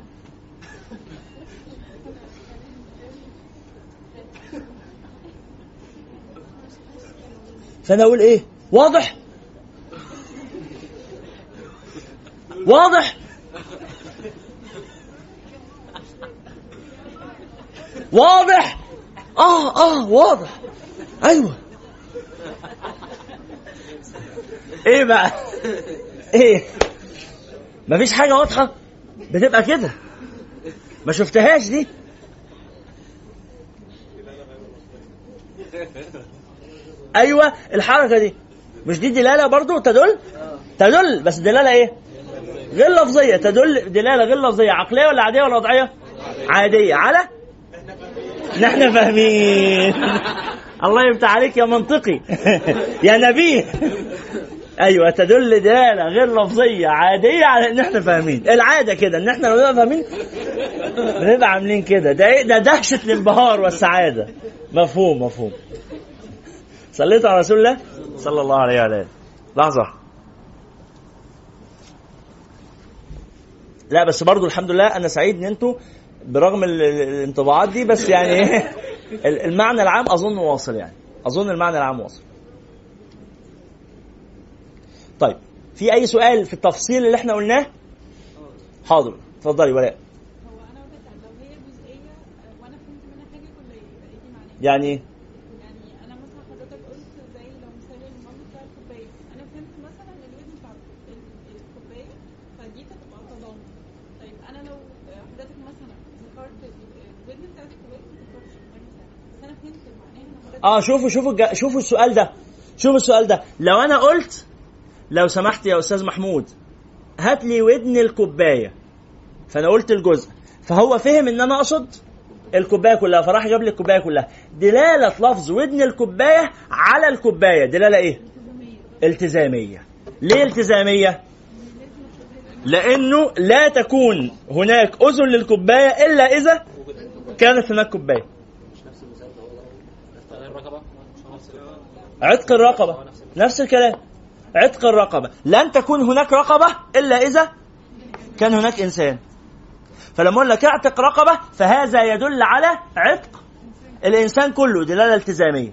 فأنا أقول إيه؟ واضح؟ واضح؟ واضح؟ آه آه واضح. أيوه. إيه بقى؟ إيه؟ مفيش حاجة واضحة؟ بتبقى كده. ما شفتهاش دي. أيوه الحركة دي. مش دي دلالة برضو تدل؟ تدل. بس دلالة إيه؟ غير لفظية. تدل دلالة غير لفظية. عقلية ولا عادية ولا وضعية؟ عادية. على نحن فاهمين. الله يفتح عليك يا منطقي. يا نبيه أيوه تدل دلاله غير لفظية عادية على إن إحنا فاهمين. العادة كده إن إحنا لو نبقى فاهمين بنبقى عاملين كده. ده إيه؟ ده دهشة الانبهار والسعادة. مفهوم مفهوم. صليت على رسول الله؟ صلى الله عليه وعلى آله. لحظة. لا بس برضو الحمد لله أنا سعيد إن أنتوا برغم ال- ال- الانطباعات دي بس يعني إيه ال- المعنى العام أظن واصل يعني. أظن المعنى العام واصل. طيب في أي سؤال في التفصيل اللي إحنا قلناه؟ حاضر. اتفضلي ولاء. هو أنا وجهة لو هي جزئيه آه، وأنا فهمت منها حاجة كليه يبقى إيه دي معناها يعني إيه يعني أنا مثلا حضرتك قلت زي لو مثال المام بتاع الكوبايه أنا فهمت مثلا الوزن بتاع ال- الكوبايه فدي تبقى تضامن طيب أنا لو حضرتك مثلا ذكرت الوزن بتاع الكوبايه ما ذكرتش مثلا بس أنا فهمت معناها ان حضرتك آه شوفوا شوفوا شوفوا السؤال ده. شوفوا السؤال ده. لو أنا قلت لو سمحت يا أستاذ محمود هات لي ودن الكوباية. فأنا قلت الجزء. فهو فهم إن أنا أقصد الكوباية كلها. فراح جاب لي الكوباية كلها. دلالة لفظ ودن الكوباية على الكوباية. دلالة إيه؟ التزامية. ليه التزامية؟ لأنه لا تكون هناك أذن للكوباية إلا إذا كانت هناك كوباية. عتق الرقبة. نفس الكلام. عتق الرقبة. لن تكون هناك رقبة إلا إذا كان هناك إنسان. فلما أقول لك اعتق رقبة فهذا يدل على عتق الإنسان كله. دلالة التزامية.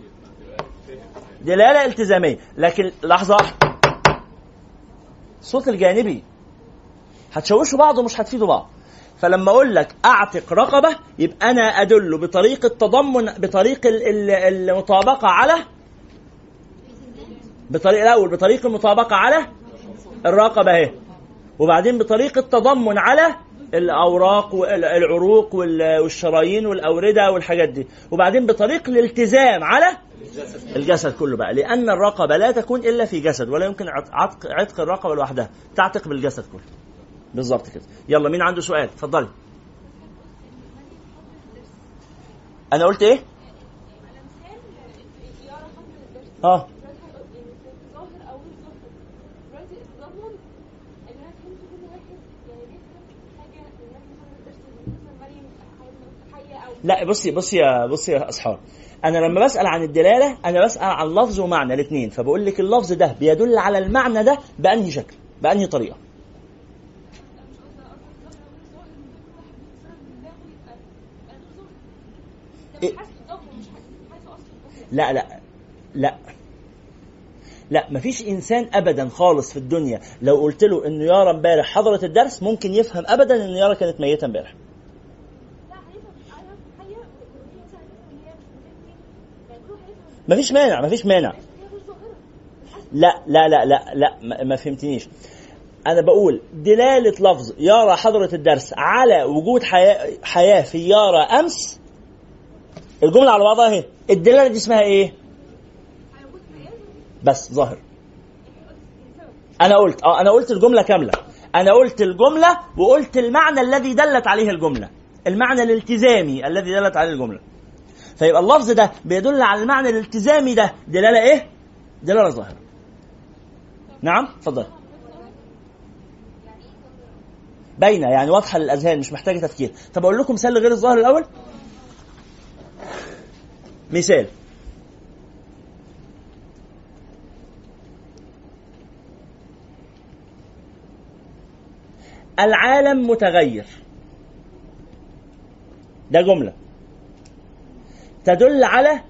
دلالة التزامية. لكن لحظة. الصوت الجانبي. هتشوشوا بعض ومش هتفيدوا بعض. فلما أقول لك أعتق رقبة يبقى أنا أدل بطريق التضمن بطريق ال- ال- المطابقة على بطريق الأول بطريق المطابقة على الرقبه اهي. وبعدين بطريق التضمن على الأوراق والعروق وال- والشرايين والأوردة والحاجات دي. وبعدين بطريق الالتزام على الجسد كله بقى. لأن الرقبة لا تكون إلا في جسد ولا يمكن عت- عتق عتق الرقبة لوحدها. تعتق بالجسد كله. بالظبط كده. يلا مين عنده سؤال؟ اتفضلي. أنا قلت إيه؟ آه ظاهر أو غير ظاهر دلوقتي التضمن ان أنا فهمت كل واحد يعني بيفهم حاجة من خمر الدرس زي مثلا مريم حيه أو لا بصي بصي يا بصي يا أسحار. أنا لما بسأل عن الدلالة أنا بسأل عن لفظ ومعنى الاثنين فبقول لك اللفظ ده بيدل على المعنى ده بأنهي شكل بأنهي طريقة. إيه؟ لا لا لا. لا مفيش إنسان ابدا خالص في الدنيا لو قلت له إنه يارا امبارح حضرت الدرس ممكن يفهم ابدا إن يارا كانت ميتة امبارح. مفيش مانع مفيش مانع. لا لا لا لا لا ما, ما فهمتنيش. أنا بقول دلالة لفظ يارا حضرة الدرس على وجود حياة حياة في يارا أمس. الجملة على بعضها اهي. الدلالة دي اسمها إيه؟ بس ظاهر. أنا قلت آه أنا قلت الجملة كاملة. أنا قلت الجملة وقلت المعنى الذي دلت عليه الجملة. المعنى الالتزامي الذي دلت عليه الجملة. فيبقى اللفظ ده بيدل على المعنى الالتزامي ده. دلالة إيه؟ دلالة ظاهره نعم اتفضل. باينة يعني واضحة للأذهان مش محتاجة تفكير. طب أقول لكم مثال غير الظاهر الأول. مثال. العالم متغير. ده جملة. تدل على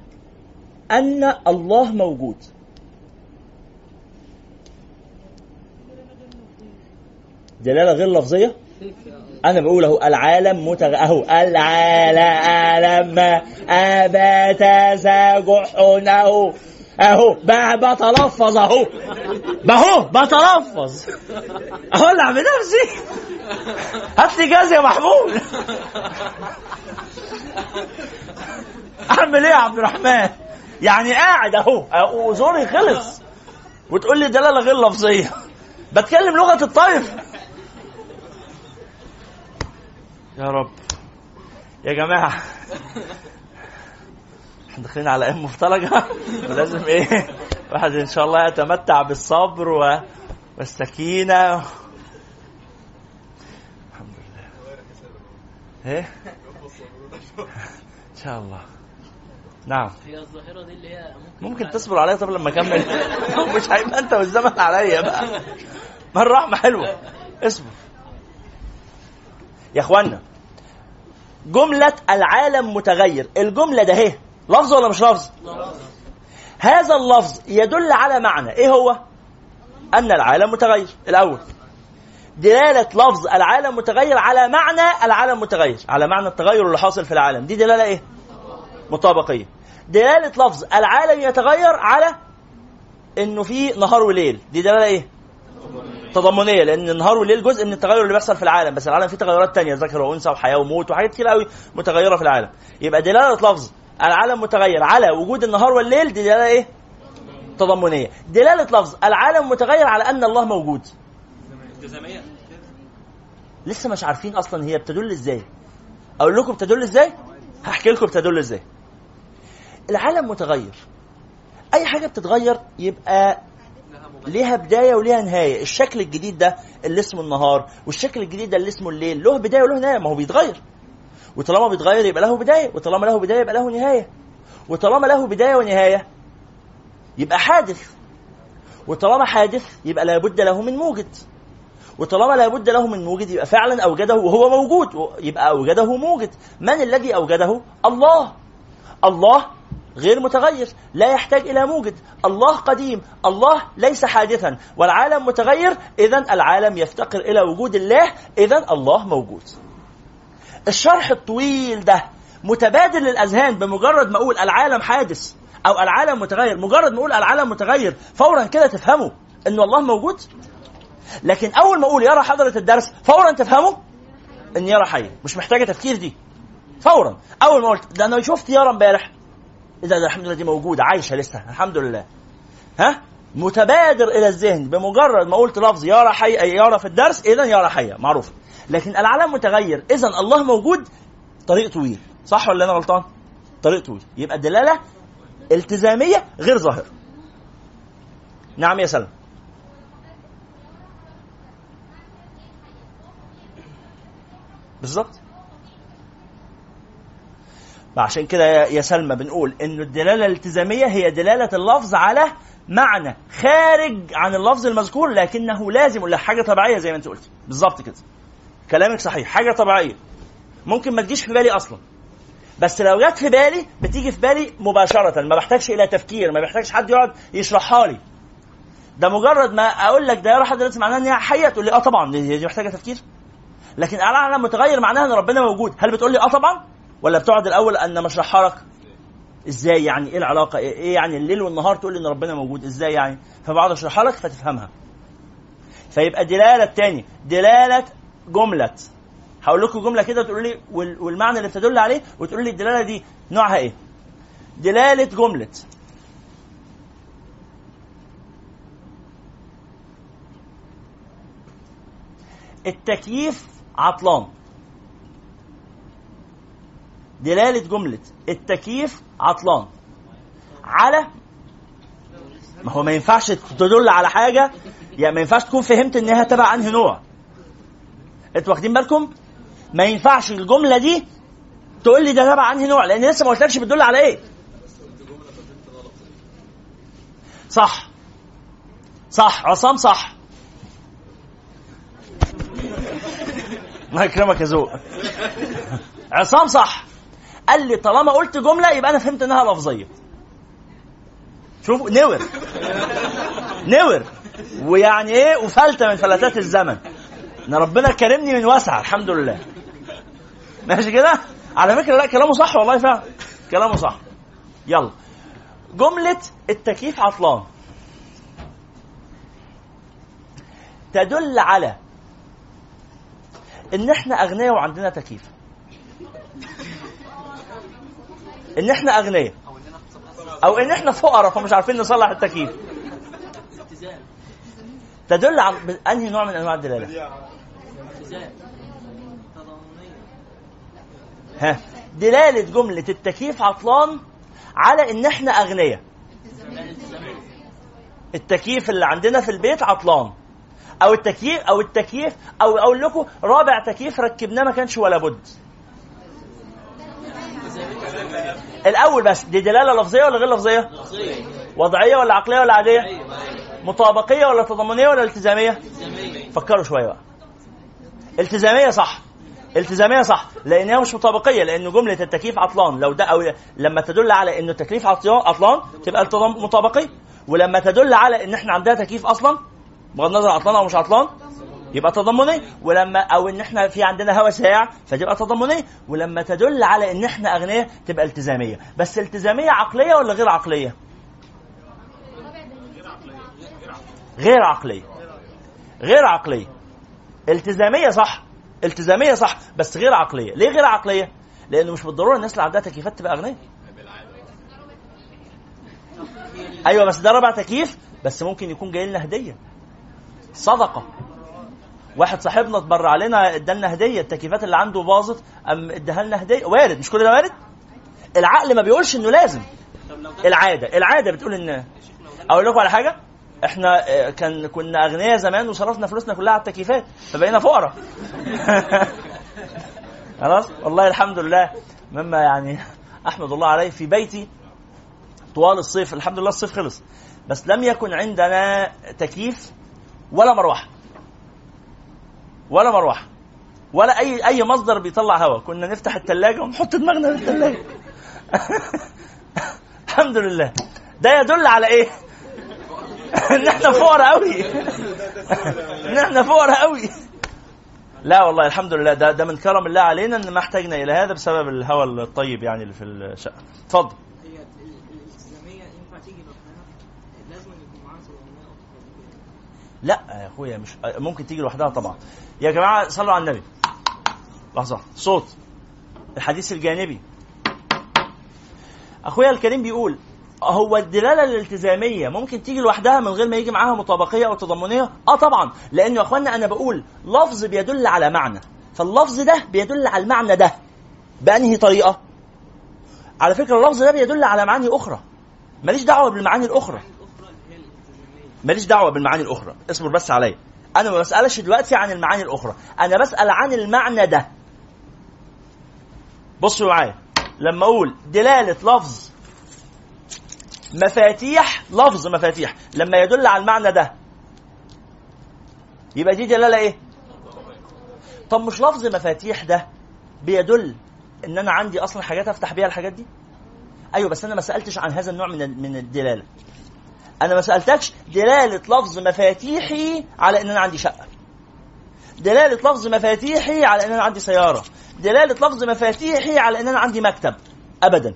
أن الله موجود. دلالة غير لفظية؟ أنا بقول أهو العالم متغ... أهو العالم أبات أهو. بقى بتلفظ أهو. بهو بتلفظ. أولع بنفسي هات لي جاز يا محمود. أعمل إيه يا عبد الرحمن؟ يعني قاعد أهو. أهو زوري خلص. وتقول لي دلاله غير لفظية. بتكلم لغة الطيف. يا رب. يا جماعة. إحنا داخلين على أيام مفترجة. ولازم إيه واحد إن شاء الله يتمتع بالصبر و... والسكينة. الحمد لله. إيه؟ إن شاء الله. نعم. هي الظاهرة دي اللي هي ممكن ممكن تصبر عليا طب لما أكمل. مش هيبقى أنت والزمن عليا بقى. ما الرحمة حلوة. اصبر يا إخوانا جملة العالم متغير. الجملة ده اهي. لفظ ولا مش لفظ. هذا اللفظ يدل على معنى. إيه هو؟ أن العالم متغير. الأول. دلالة لفظ العالم متغير على معنى العالم متغير. على معنى التغير اللي حاصل في العالم. دي دلالة إيه؟ مطابقية دلالة لفظ العالم يتغير على إنه في نهار وليل. دي دلالة إيه؟ تضامنيه لأن النهار والليل جزء من التغير اللي بيحصل في العالم. بس العالم فيه تغيرات تانية ذكر وأنثى وحياة وموت وحاجات كتير قوي متغيرة في العالم. يبقى دلالة لفظ العالم متغير على وجود النهار والليل دي دلالة إيه؟ تضامنيه دلالة لفظ العالم متغير على أن الله موجود. لسه مش عارفين أصلا هي بتدل إزاي. أقول لكم بتدل إزاي؟ هحكي لكم بتدل إزاي. العالم متغير. أي حاجة بتتغير يبقى ليها بداية وليها نهاية. الشكل الجديد ده اللي اسمه النهار والشكل الجديد ده اللي اسمه الليل له بداية وله نهاية. ما هو بيتغير. وطالما بيتغير يبقى له بداية وطالما له بداية يبقى له نهاية. وطالما له بداية ونهاية يبقى حادث. وطالما حادث يبقى لابد له من موجد. وطالما لابد له من موجد يبقى فعلا أوجده وهو موجود. يبقى أوجده موجد. من الذي أوجده؟ الله. الله غير متغير لا يحتاج إلى موجد. الله قديم الله ليس حادثا. والعالم متغير اذا العالم يفتقر إلى وجود الله اذا الله موجود. الشرح الطويل ده متبادل للأذهان بمجرد ما أقول العالم حادث أو العالم متغير. مجرد ما أقول العالم متغير فورا كده تفهموا إن الله موجود. لكن أول ما أقول يرى حضرة الدرس فورا تفهموا إن يرى حيه مش محتاجة تفكير دي. فورا. أول ما قلت ده أنا شفت يارا امبارح. ده الحمد لله دي موجودة. عايشة لسه. الحمد لله. ها؟ متبادر إلى الذهن. بمجرد ما قلت لفظ يارا حي يارا في الدرس اذا يارا حيه معروف. لكن العالم متغير. اذا الله موجود طريق طويل. صح ولا أنا غلطان؟ طريق طويل. يبقى الدلالة التزامية غير ظاهره نعم يا سلام. بالظبط. عشان كده يا سلمى بنقول إنه الدلالة الالتزامية هي دلالة اللفظ على معنى خارج عن اللفظ المذكور لكنه لازم ولا حاجة طبيعية زي ما انت قلت بالظبط كده. كلامك صحيح حاجة طبيعية. ممكن ما تجيش في بالي أصلا. بس لو جت في بالي بتيجي في بالي مباشرة. ما بحتاجش إلى تفكير ما بحتاجش حد يقعد يشرحها لي. ده مجرد ما أقول لك ده يا حد دلوقتي معناها إن هي حيه تقول لي آه طبعا دي محتاجة تفكير. لكن العالم متغير معناها إن ربنا موجود. هل بتقول لي آه طبعا؟ ولا بتقعد الأول أن مش لك إزاي يعني؟ إيه العلاقة؟ إيه إيه يعني الليل والنهار تقول إن ربنا موجود؟ إزاي يعني؟ فبقعد اشرحها لك فتفهمها. فيبقى دلالة تاني دلالة جملة. هقول لكم جملة كده تقولوا لي وال- والمعنى اللي بتدل عليه وتقولوا لي الدلالة دي نوعها إيه. دلالة جملة. التكييف عطلان. دلالة جملة التكييف عطلان. على ما هو ما ينفعش تدل على حاجة يعني ما ينفعش تكون فهمت إنها تبع أنهي نوع. أنتوا واخدين بالكم؟ ما ينفعش الجملة دي تقول لي ده تبع أنهي نوع لأن لسه ما قلتلكش بتدل على إيه. صح. صح. عصام صح. الله يكرمك يا ذوق عصام صح. قال لي طالما قلت جملة يبقى أنا فهمت إنها لفظية. شوفوا نور. نور. ويعني إيه؟ وفلتة من فلتات الزمن. إن ربنا كرمني من واسعة الحمد لله. ماشي كده؟ على فكرة لا كلامه صح والله فعلا. كلامه صح. يلا. جملة التكييف عطلان. تدل على إن إحنا أغنياء وعندنا تكييف. ان إحنا اغنياء. أو ان إحنا فقراء فمش عارفين نصلح التكييف. تدل على انهي نوع من انواع الدلالة؟ ها. دلالة جملة التكييف عطلان على ان إحنا اغنياء. التكييف اللي عندنا في البيت عطلان. أو التكييف أو التكييف أو أقول لكم رابع تكييف ركبناه ما كانش ولا بد. الأول بس دي دلالة لفظية ولا غير لفظية؟ لفظية. وضعية ولا عقلية ولا عادية؟ أيوة مطابقية ولا تضامنيه ولا التزامية؟ فكروا شوية بقى. التزامية صح. التزامية صح لانها مش مطابقية لأن جملة التكييف عطلان. لو ده أو لما تدل على إنه التكليف عطلان تبقى مطابقيه ولما تدل على إن إحنا عندنا تكييف أصلا بغض النظر عطلان أو مش عطلان يبقى تضامنيه ولما أو إن إحنا في عندنا هوا ساعة فتبقى تضامنيه ولما تدل على إن إحنا أغنياء تبقى التزامية. بس التزامية عقلية ولا غير عقلية؟ غير عقلية. غير عقلية. التزامية صح. التزامية صح بس غير عقلية. ليه غير عقلية؟ لأنه مش بالضرورة الناس اللي عندها تكييفات تبقى أغنياء. أيوه بس ده ربع تكييف بس ممكن يكون جاي لنا هدية. صدقة. واحد صاحبنا اتبرع لنا ادالنا هدية التكييفات اللي عنده باظت ام اداها لنا هدية. وارد مش كل ده وارد؟ العقل ما بيقولش انه لازم. العادة العادة بتقول إن أقول لكم على حاجة إحنا آه، كان كنا أغنياء زمان وصرفنا فلوسنا كلها على التكييفات فبقينا فقراء. خلاص؟ والله الحمد لله. مما يعني أحمد الله عليه في بيتي طوال الصيف الحمد لله الصيف خلص بس لم يكن عندنا تكييف ولا مروحة. ولا مروحة. ولا أي أي مصدر بيطلع هواء كنا نفتح الثلاجه ونحط دماغنا في الثلاجه الحمد لله. ده يدل على إيه؟ ان إحنا فقراء قوي ان إحنا فقراء قوي لا والله الحمد لله. ده ده من كرم الله علينا إن ما احتاجنا إلى هذا بسبب الهواء الطيب يعني اللي في الشقة. اتفضل. لا يا أخويا مش ممكن تيجي لوحدها طبعا. يا جماعة صلوا على النبي. لحظة. صوت. الحديث الجانبي. أخويا الكريم بيقول هو الدلالة الالتزامية ممكن تيجي لوحدها من غير ما يجي معاها مطابقية أو تضمنية؟ آه طبعا. لأنه يا أخوانا أنا بقول لفظ بيدل على معنى. فاللفظ ده بيدل على المعنى ده بأنهي طريقة؟ على فكرة اللفظ ده بيدل على معاني أخرى. ماليش دعوة بالمعاني الأخرى. ماليش دعوة بالمعاني الأخرى. اصبر بس عليا. أنا ما بسألش دلوقتي عن المعاني الأخرى. أنا بسأل عن المعنى ده. بصوا معايا. لما أقول دلالة لفظ مفاتيح لفظ مفاتيح. لما يدل على المعنى ده. يبقى دي دلالة إيه؟ طب مش لفظ مفاتيح ده بيدل إن أنا عندي أصلا حاجات أفتح بيها الحاجات دي؟ أيوه بس أنا ما سألتش عن هذا النوع من من الدلالة. أنا ما سألتكش دلالة لفظ مفاتيحي على إن أنا عندي شقة. دلالة لفظ مفاتيحي على إن أنا عندي سيارة. دلالة لفظ مفاتيحي على إن أنا عندي مكتب. ابدا.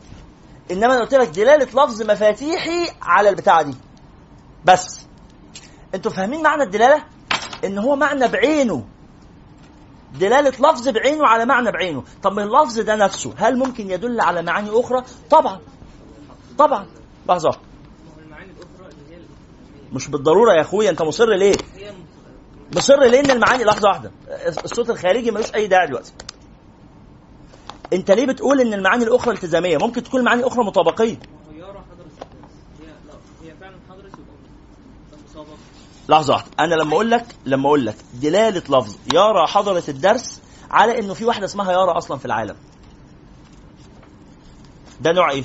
إنما أنا قلت لك دلالة لفظ مفاتيحي على البتاعة دي. بس. أنتوا فاهمين معنى الدلالة؟ إن هو معنى بعينه. دلالة لفظ بعينه على معنى بعينه. طب اللفظ ده نفسه هل ممكن يدل على معاني أخرى؟ طبعا. طبعا. لحظة ما هو المعاني الاخرى اللي هي الالتزاميه مش بالضرورة يا أخويا أنت مصر ليه؟ مصر ليه ان المعاني لحظة واحدة. الصوت الخارجي ملوش أي داعي دلوقتي. أنت ليه بتقول إن المعاني الأخرى التزامية؟ ممكن تكون معاني أخرى مطابقية. لحظة واحدة. أنا لما أقول لك لما أقول لك دلالة لفظ يرى حضره الدرس على إنه في واحدة اسمها يرى أصلا في العالم. ده نوع إيه؟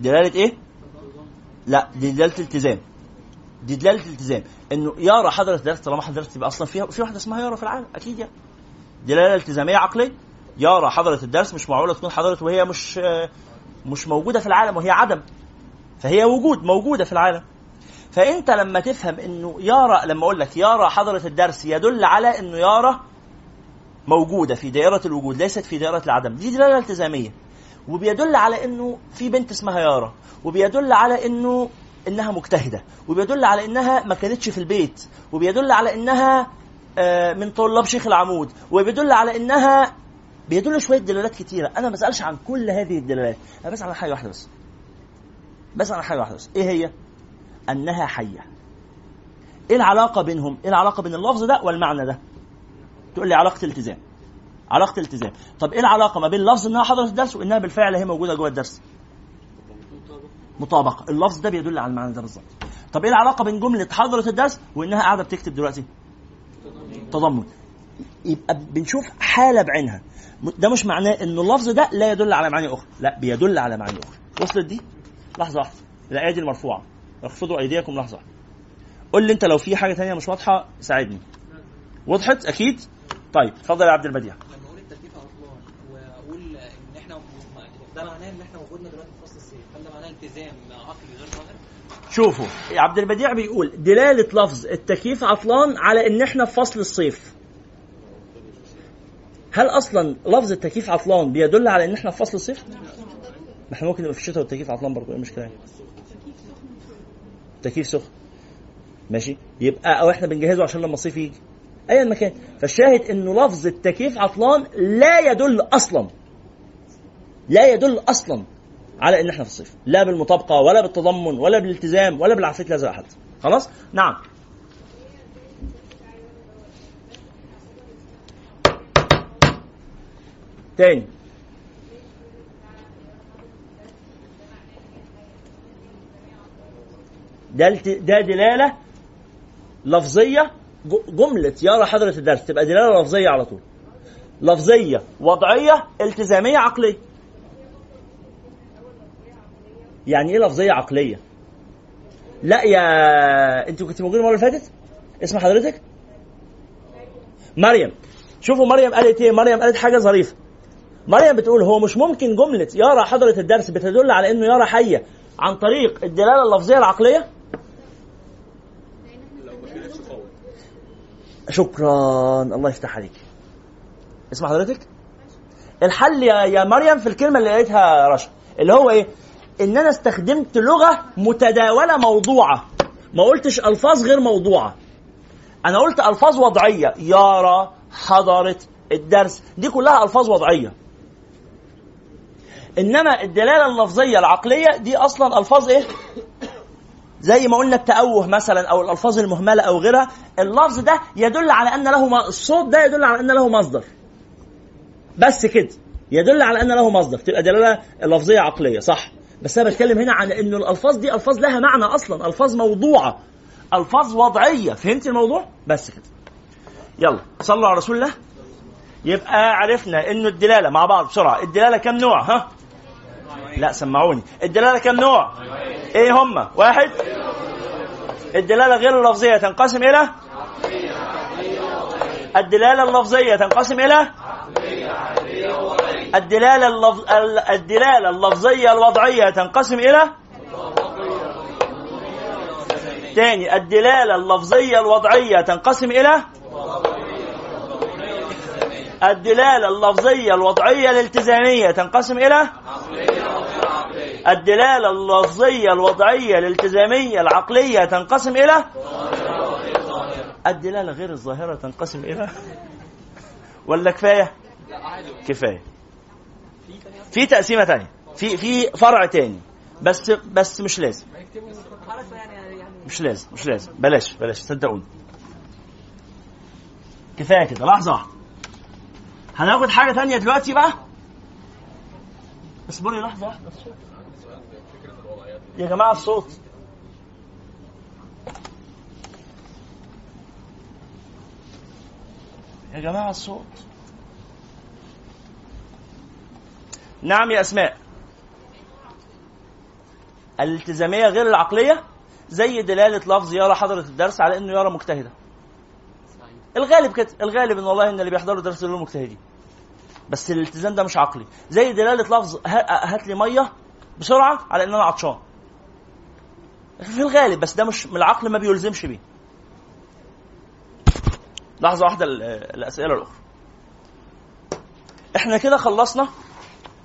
دلالة إيه؟ لا دي دلالة التزام دي دلالة التزام إنه يرى حضرة الدرس طالما الدرس يبقى أصلا في في واحدة اسمها يرى في العالم أكيد يعني. دلالة التزاميه عقلية. يرى حضرة الدرس مش معقولة تكون حضرت وهي مش مش موجودة في العالم وهي عدم. فهي وجود موجودة في العالم. فأنت لما تفهم إنه يرى لما أقول لك يرى حضرة الدرس يدل على إنه يرى موجودة في دائرة الوجود ليست في دائرة العدم. دي دلالة التزامية. وبيدل على إنه في بنت اسمها يارا وبيدل على إنه إنها مجتهدة وبيدل على إنها ما كانتش في البيت وبيدل على إنها آه، من طلاب شيخ العمود وبيدل على إنها بيدل شوية دلالات كتيرة. أنا ما بسألش عن كل هذه الدلالات أنا بسأل عن حاجة واحدة بس. بسأل عن حاجة واحدة بس. إيه هي؟ أنها حية. إيه العلاقة بينهم؟ إيه العلاقة بين اللفظ ده والمعنى ده؟ تقول لي علاقة التزام. علاقة التزام طب إيه العلاقة ما بين لفظ انها حضرت الدرس وانها بالفعل هي موجودة جوه الدرس؟ مطابقة. اللفظ ده بيدل على المعنى ده بالظبط. طب إيه العلاقة بين جملة حضرت الدرس وإنها قاعدة بتكتب دلوقتي؟ تضمن. يبقى بنشوف حالة بعينها. ده مش معناه إن اللفظ ده لا يدل على معاني أخرى. لا بيدل على معاني أخرى. وصلت دي؟ لحظة واحدة. الآية دي المرفوعة. اخفضوا أيديكم لحظة واحدة. قول لي أنت لو في حاجة تانية مش واضحة ساعدني. وضحت؟ أكيد؟ طيب اتفضل يا عبد البديع لما أقول التكليف اطلال واقول ان إحنا م- ده معناه ان إحنا وجودنا دلوقتي في فصل الصيف هل ده معناه التزام عقلي غير ظاهر؟ شوفوا. عبد البديع بيقول دلالة لفظ التكييف عطلان على إن إحنا في فصل الصيف. هل أصلا لفظ التكييف عطلان بيدل على إن إحنا في فصل الصيف؟ ما إحنا ممكن نبقى في الشتاء والتكييف عطلان برضه إيه المشكلة يعني؟ تكييف سخن. ماشي؟ يبقى أو إحنا بنجهزه عشان لما الصيف يجي. ايا مكان فالشاهد إنه لفظ التكييف عطلان لا يدل أصلا. لا يدل أصلا. على ان إحنا في الصيف. لا بالمطابقة ولا بالتضمن ولا بالالتزام ولا بالعفريت لا زي أحد. خلاص؟ نعم. تاني. ده ده دلالة لفظية جملة. يرى حضرة الدرس. تبقى دلالة لفظية على طول. لفظية وضعية التزامية عقلية. يعني إيه لفظية عقلية؟ لا يا انت كنت موجوده المرة اللي فاتت؟ اسم حضرتك؟ مريم. شوفوا مريم قالت إيه؟ مريم قالت حاجة ظريفة. مريم بتقول هو مش ممكن جملة يرى حضرة الدرس بتدل على إنه يرى حية عن طريق الدلالة اللفظية العقلية؟ شكرا. الله يفتح عليك. اسم حضرتك؟ الحل يا يا مريم في الكلمة اللي قالتها رشا اللي هو إيه؟ إن أنا استخدمت لغة متداولة موضوعة. ما قلتش ألفاظ غير موضوعة. أنا قلت ألفاظ وضعية. يرى حضرت الدرس. دي كلها ألفاظ وضعية. إنما الدلالة اللفظية العقلية دي أصلا ألفاظ إيه؟ زي ما قلنا التأوه مثلا أو الألفاظ المهملة أو غيرها. اللفظ ده يدل على أن له. الصوت ده يدل على أن له مصدر. بس كده. يدل على أن له مصدر. تبقى دلالة لفظية عقلية صح؟ بس أنا بتكلم هنا عن ان الألفاظ دي ألفاظ لها معنى أصلا ألفاظ موضوعة. ألفاظ وضعية. فهمت الموضوع؟ بس كده. يلا. صلوا على رسول الله. يبقى عرفنا إنه الدلالة مع بعض بسرعة. الدلالة كم نوع؟ ها؟ لا سمعوني. الدلالة كم نوع؟ إيه هما واحد. الدلالة غير اللفظية تنقسم إلى؟ الدلالة اللفظية تنقسم إلى؟ الدلالة اللفظ... ال- الدلالة اللفظية الوضعية تنقسم إلى تاني الدلالة اللفظية الوضعية تنقسم إلى الدلالة اللفظية الوضعية الالتزامية تنقسم إلى الدلالة اللفظية الوضعية الالتزامية العقلية تنقسم إلى الدلالة غير الظاهرة تنقسم إلى ولا كفاية؟ كفاية. في تقسيمة تانية. في في فرع تاني. بس بس مش لازم. مش لازم مش لازم. بلاش بلاش صدقوني كفاية كده. لحظة. واحدة هناخد حاجة تانية دلوقتي بقى؟ اصبري لحظة. واحدة يا جماعة الصوت. يا جماعة الصوت. نعم يا أسماء. الالتزامية غير العقلية زي دلالة لفظ يرى حضرة الدرس على إنه يرى مجتهدا الغالب كده الغالب إن والله إن اللي بيحضروا الدرس دول مجتهدين. بس الالتزام ده مش عقلي. زي دلالة لفظ هات لي مية بسرعة على إن أنا عطشان. في الغالب بس ده مش العقل ما بيلزمش بيه. لحظة واحدة ال- الأسئلة الأخرى. إحنا كده خلصنا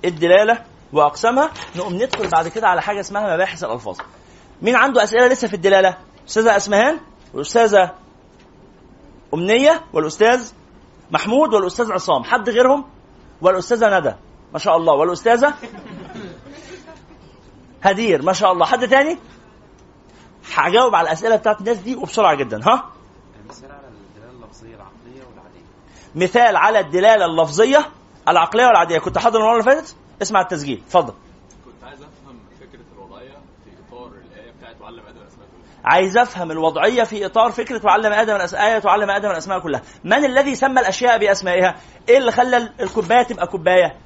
الدلالة وأقسامها نقوم ندخل بعد كده على حاجة اسمها مباحث الألفاظ. مين عنده أسئلة لسه في الدلالة؟ أستاذة أسمهان والأستاذة أمنية والأستاذ محمود والأستاذ عصام. حد غيرهم؟ والأستاذة ندى. ما شاء الله. والأستاذة هدير. ما شاء الله. حد تاني؟ هجاوب على الأسئلة بتاعت الناس دي وبسرعة جدا. ها؟ مثال على الدلالة اللفظية العقلية والعادية. مثال على الدلالة اللفظية العقلية والعادية. كنت حاضر المرة اللي فاتت؟ اسمع التسجيل. اتفضل. كنت عايز أفهم فكرة الوضعية في إطار الايه بتاعت وعلم آدم الأسماء كلها. عايز أفهم الوضعية في إطار فكرة وعلم آدم آية وعلم آدم الأسماء كلها. من الذي سمى الأشياء بأسمائها؟ إيه اللي خلى الكوباية تبقى كوباية؟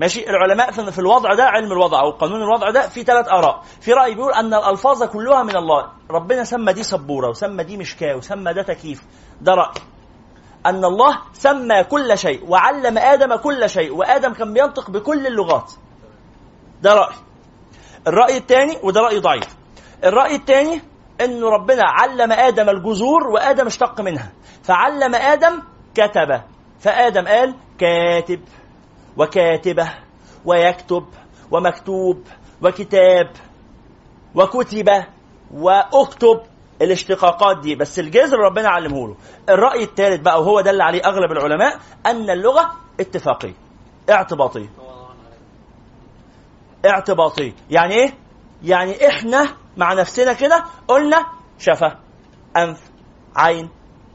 ماشي. العلماء في في الوضع ده علم الوضع أو قانون الوضع ده في ثلاث آراء. في رأي بيقول أن الألفاظ كلها من الله. ربنا سمى دي سبورة وسمى دي مشكاة وسمى ده تكييف. ده رأي. أن الله سمى كل شيء وعلم آدم كل شيء وآدم كان بينطق بكل اللغات. ده رأي. الرأي الثاني وده رأي ضعيف. الرأي الثاني انه ربنا علم آدم الجذور وآدم اشتق منها. فعلم آدم كتب. فآدم قال كاتب وكاتبة ويكتب ومكتوب وكتاب وكتب وأكتب. الاشتقاقات دي بس الجذر ربنا علمه له. الرأي الثالث بقى وهو ده اللي عليه أغلب العلماء أن اللغة اتفاقية اعتباطية. اعتباطية. يعني إيه؟ يعني إحنا مع نفسنا كده قلنا شفة أنف عين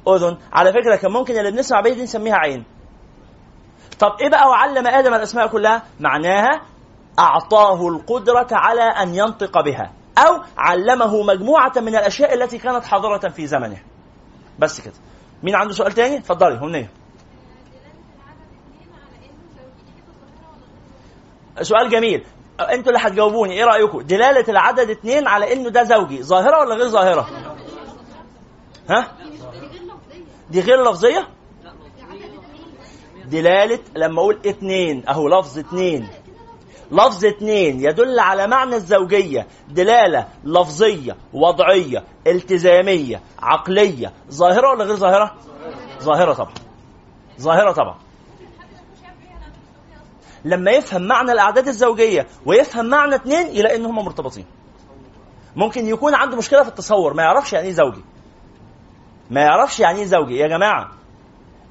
أذن. على فكرة كان ممكن اللي بنسمع بيه دي نسميها عين. طب إيه بقى وعلم آدم الأسماء كلها؟ معناها أعطاه القدرة على أن ينطق بها. أو علمه مجموعة من الأشياء التي كانت حاضرة في زمنه. بس كده. مين عنده سؤال تاني؟ اتفضلي همنيه سؤال جميل. أنتوا اللي هتجاوبوني إيه رأيكم؟ دلالة العدد اثنين على إنه ده زوجي ظاهرة ولا غير ظاهرة؟ ها؟ دي غير لفظية؟ دلالة لما أقول اتنين أهو لفظ اتنين. لفظ اتنين يدل على معنى الزوجية دلالة لفظية وضعية التزامية عقلية. ظاهرة ولا غير ظاهرة؟ ظاهرة طبعا. ظاهرة طبعا. لما يفهم معنى الأعداد الزوجية ويفهم معنى اتنين يلاقي إن هم مرتبطين. ممكن يكون عنده مشكلة في التصور ما يعرفش يعني إيه زوجي. ما يعرفش يعني إيه زوجي. يا جماعة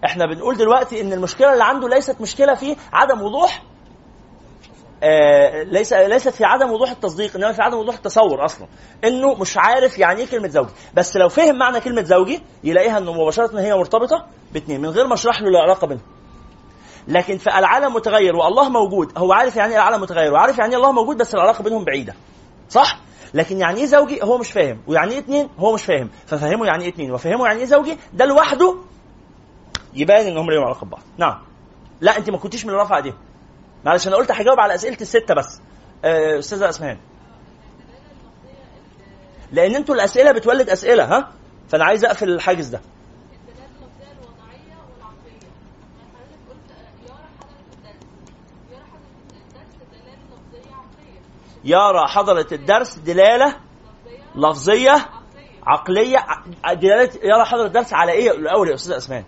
إحنا بنقول دلوقتي إن المشكلة اللي عنده ليست مشكلة في عدم وضوح آه ليس ليست في عدم وضوح التصديق إنما في عدم وضوح التصور أصلا. إنه مش عارف يعني إيه كلمة زوجي. بس لو فهم معنى كلمة زوجي يلاقيها إنه مباشرة هي مرتبطة باثنين من غير ما أشرح له العلاقه بينهم. لكن في العالم متغير والله موجود. هو عارف يعني إيه العالم متغير وعارف يعني إيه الله موجود بس العلاقة بينهم بعيدة. صح؟ لكن يعني إيه زوجي؟ هو مش فاهم. ويعني إيه اتنين؟ هو مش فاهم. ففهمه يعني إيه اتنين. وفهمه يعني إيه زوجي؟ ده لوحده يبان إن هم ليهم علاقة ببعض. نعم. لا أنت ما كنتيش من رفع ايديهم معلش أنا قلت هجاوب على اسئله الستة بس. آه، أستاذة أسمهان. لأن أنتوا الأسئلة بتولد أسئلة ها؟ فأنا عايز أقفل الحاجز ده. يرى حضرة الدرس دلالة لفظية عقلية. دلالة يرى حضرة الدرس على إيه؟ الأول يا أستاذ أسمان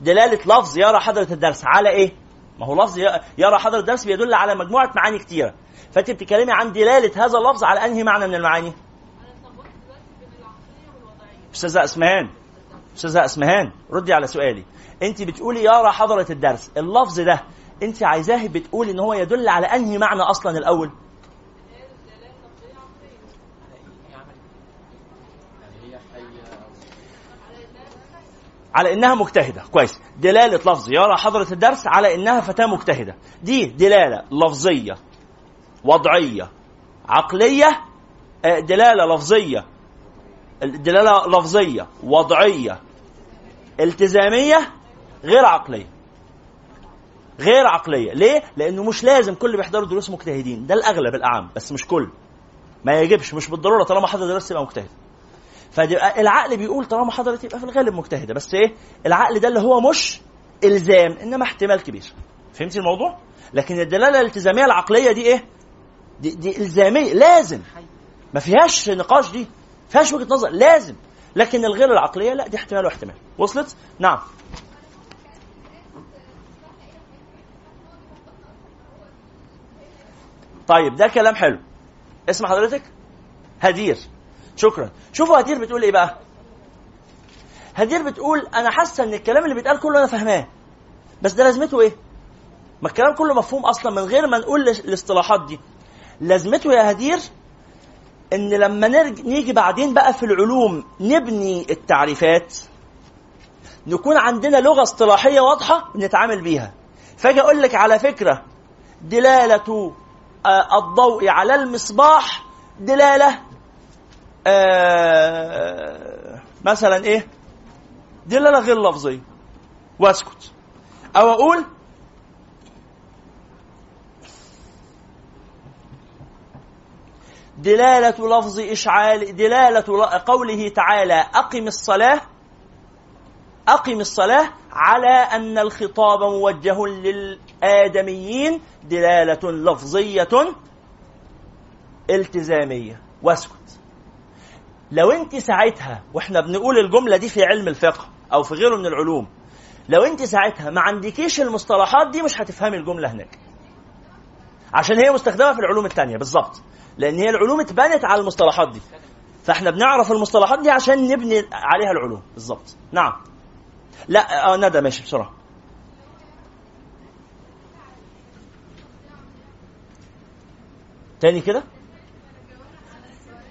دلالة لفظ يرى حضرة الدرس على إيه؟ ما هو لفظ يرى حضرة الدرس بيدل على مجموعة معاني كتيرة. فأنت بتتكلمي عن دلالة هذا اللفظ على أنهي معنى من المعاني؟ أستاذة أسمهان. أستاذة أسمهان ردي على سؤالي. أنت بتقولي يرى حضرة الدرس اللفظ ده أنت عايزاه بتقولي إن هو يدل على أنهي معنى أصلا الأول؟ على إنها مجتهدة. كويس. دلالة لفظ يرى حضرة الدرس على إنها فتاة مجتهدة. دي دلالة لفظية وضعية عقلية آه، دلالة لفظية. دلالة لفظية وضعية. التزامية غير عقلية. غير عقلية. ليه؟ لأنه مش لازم كل اللي بيحضروا دروس مجتهدين. ده الأغلب الأعم بس مش كل. ما يجبش مش بالضرورة طالما حضر درس يبقى مجتهد فالعقل بيقول طالما حضرت يبقى في الغالب مجتهدة. بس إيه؟ العقل ده اللي هو مش إلزام إنما احتمال كبير. فهمتي الموضوع؟ لكن الدلالة الالتزامية العقلية دي إيه؟ دي, دي إلزامية لازم. ما فيهاش نقاش دي فيهاش وجهة نظر لازم. لكن الغير العقلية لا دي احتمال واحتمال. وصلت؟ نعم. طيب ده كلام حلو. اسم حضرتك. هدير. شكرا. شوفوا هدير بتقول إيه بقى. هدير بتقول أنا حاسه إن الكلام اللي بيتقال كله أنا فاهماه. بس ده لازمته إيه؟ ما الكلام كله مفهوم أصلا من غير ما نقول الاصطلاحات دي. لازمته يا هدير إن لما نرج... نيجي بعدين بقى في العلوم نبني التعريفات نكون عندنا لغة اصطلاحية واضحة نتعامل بيها. فأجي أقول لك على فكرة دلالة آه، الضوء على المصباح دلالة آه مثلا إيه؟ دلاله غير لفظيه وأسكت. أو أقول دلالة لفظ إشعال دلالة قوله تعالى أقم الصلاة أقم الصلاة على أن الخطاب موجه للآدميين دلالة لفظية التزامية. وأسكت. لو انت ساعتها وإحنا بنقول الجملة دي في علم الفقه أو في غيره من العلوم لو انت ساعتها ما عندكيش المصطلحات دي مش هتفهمي الجملة هناك. عشان هي مستخدمة في العلوم التانية بالظبط لأن هي العلوم اتبنت على المصطلحات دي. فاحنا بنعرف المصطلحات دي عشان نبني عليها العلوم. بالظبط نعم. لا آه ندى ماشي بسرعة. تاني كده؟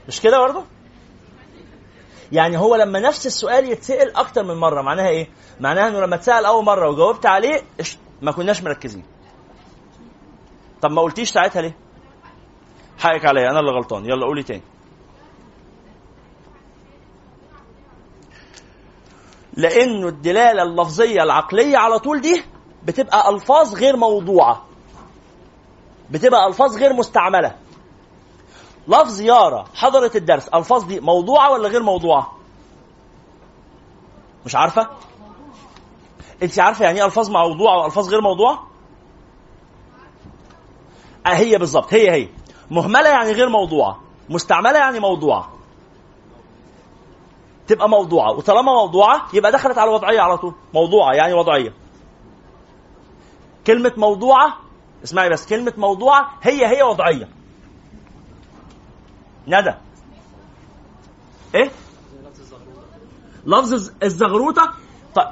مش كده برضه؟ يعني هو لما نفس السؤال يتسأل أكتر من مرة معناها إيه؟ معناها إنه لما اتسأل أول مرة وجاوبت عليه ما كناش مركزين. طب ما قلتيش ساعتها ليه؟ حقك عليا أنا اللي غلطان يلا قولي تاني. لأنه الدلالة اللفظية العقلية على طول دي بتبقى ألفاظ غير موضوعة. بتبقى ألفاظ غير مستعملة. لفظ يارا حضرت الدرس الفاظ دي موضوعة ولا غير موضوعة؟ مش عارفة؟ انت عارفة يعني إيه الفاظ موضوعة وألفاظ غير موضوعة؟ آه هي بالظبط هي هي. مهملة يعني غير موضوعة مستعملة يعني موضوعة. تبقى موضوعة وطالما موضوعة يبقى دخلت على الوضعية على طول. موضوعة يعني وضعية. كلمة موضوعة اسمعي بس كلمة موضوعة هي هي وضعية. ندى إيه؟ لفظ الز- الزغروطة؟ طيب.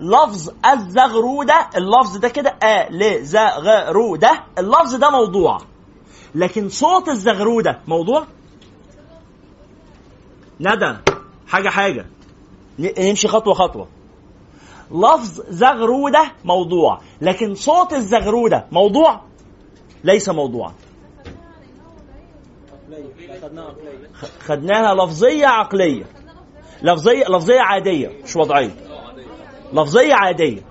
لفظ الزغرودة اللفظ ده كده آ ل ز غ رو ده اللفظ ده موضوع. لكن صوت الزغرودة موضوع؟ ندى حاجة. ن- نمشي خطوة خطوة. لفظ زغرودة موضوع. لكن صوت الزغرودة موضوع؟ ليس موضوعا. خدناها لفظية عقلية. لفظية لفظية عادية. مش وضعية. لفظية عادية.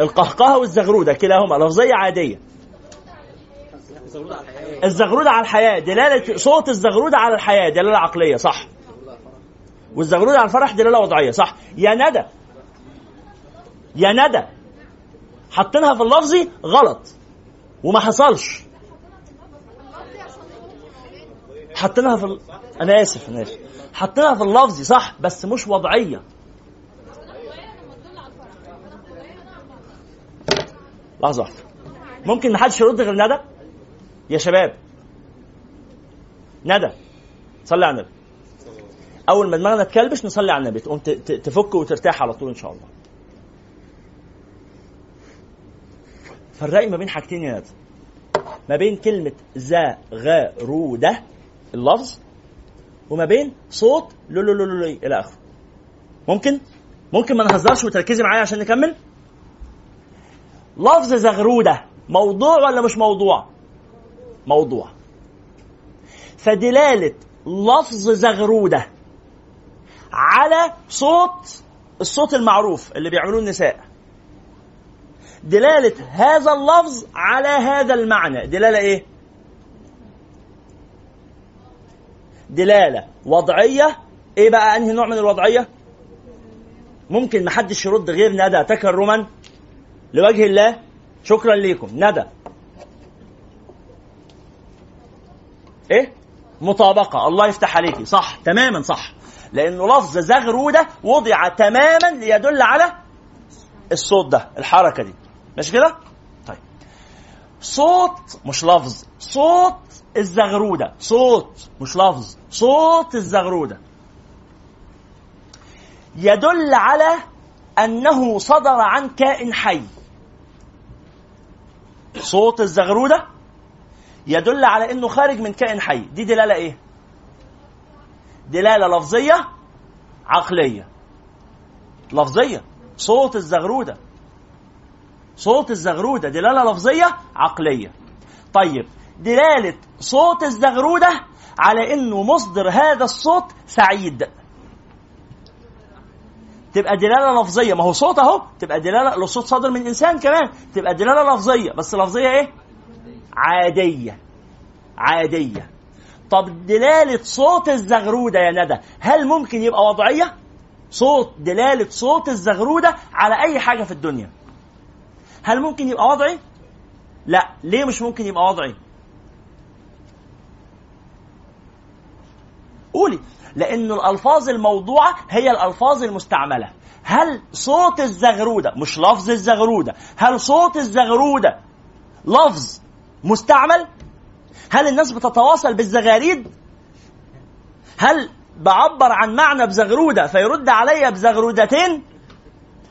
القهقهة والزغرودة كلاهما. لفظية عادية. الزغرودة على الحياة. دلالة صوت الزغرودة على الحياة. دلالة عقلية. صح. والزغرودة على الفرح دلالة وضعية. صح. يا ندى. يا ندى. حاطينها في اللفظي غلط. وما حصلش. حاطينها في ال... أنا آسف أنا آسف. حاطينها في اللفظي صح بس مش وضعية. لحظة واحدة. ممكن محدش يرد غير ندى؟ يا شباب. ندى صلي على النبي. أول ما دماغنا تكلبش نصلي على النبي تقوم تفك وترتاح على طول إن شاء الله. فرقي ما بين حاجتين يا ندى. ما بين كلمة زغرودة اللفظ وما بين صوت لو لو لو لو إلى آخره ممكن؟ ممكن ما نهزرش وتركزي معايا عشان نكمل؟ لفظ زغرودة موضوع ولا مش موضوع؟ موضوع فدلالة لفظ زغرودة على صوت الصوت المعروف اللي بيعملوه النساء دلالة هذا اللفظ على هذا المعنى دلالة إيه؟ دلالة وضعية. إيه بقى أنهي نوع من الوضعية؟ ممكن محدش يرد غير ندى. تكرما لوجه الله. شكرا ليكم. ندى. إيه؟ مطابقة. الله يفتح عليكي. صح. تماما صح. لأنه لفظ زغرودة وضع تماما ليدل على الصوت ده الحركة دي. مش كده؟ طيب. صوت مش لفظ. صوت الزغرودة. صوت. مش لفظ. صوت الزغرودة. يدل على أنه صدر عن كائن حي. صوت الزغرودة يدل على أنه خارج من كائن حي. دي دلالة إيه؟ دلالة لفظية عقلية. لفظية. صوت الزغرودة. صوت الزغرودة دلالة لفظية عقلية. طيب دلالة صوت الزغرودة على إنه مصدر هذا الصوت سعيد. تبقى دلالة لفظية. ما هو صوت أهو. تبقى دلالة لو الصوت صادر من إنسان كمان. تبقى دلالة لفظية. بس لفظية إيه؟ عادية. عادية. طب دلالة صوت الزغرودة يا ندى هل ممكن يبقى وضعية؟ صوت دلالة صوت الزغرودة على أي حاجة في الدنيا. هل ممكن يبقى وضعي؟ لا. ليه مش ممكن يبقى وضعي؟ قولي. لأن الألفاظ الموضوعة هي الألفاظ المستعملة. هل صوت الزغرودة مش لفظ الزغرودة هل صوت الزغرودة لفظ مستعمل؟ هل الناس بتتواصل بالزغاريد؟ هل بعبر عن معنى بزغرودة فيرد عليا بزغرودتين؟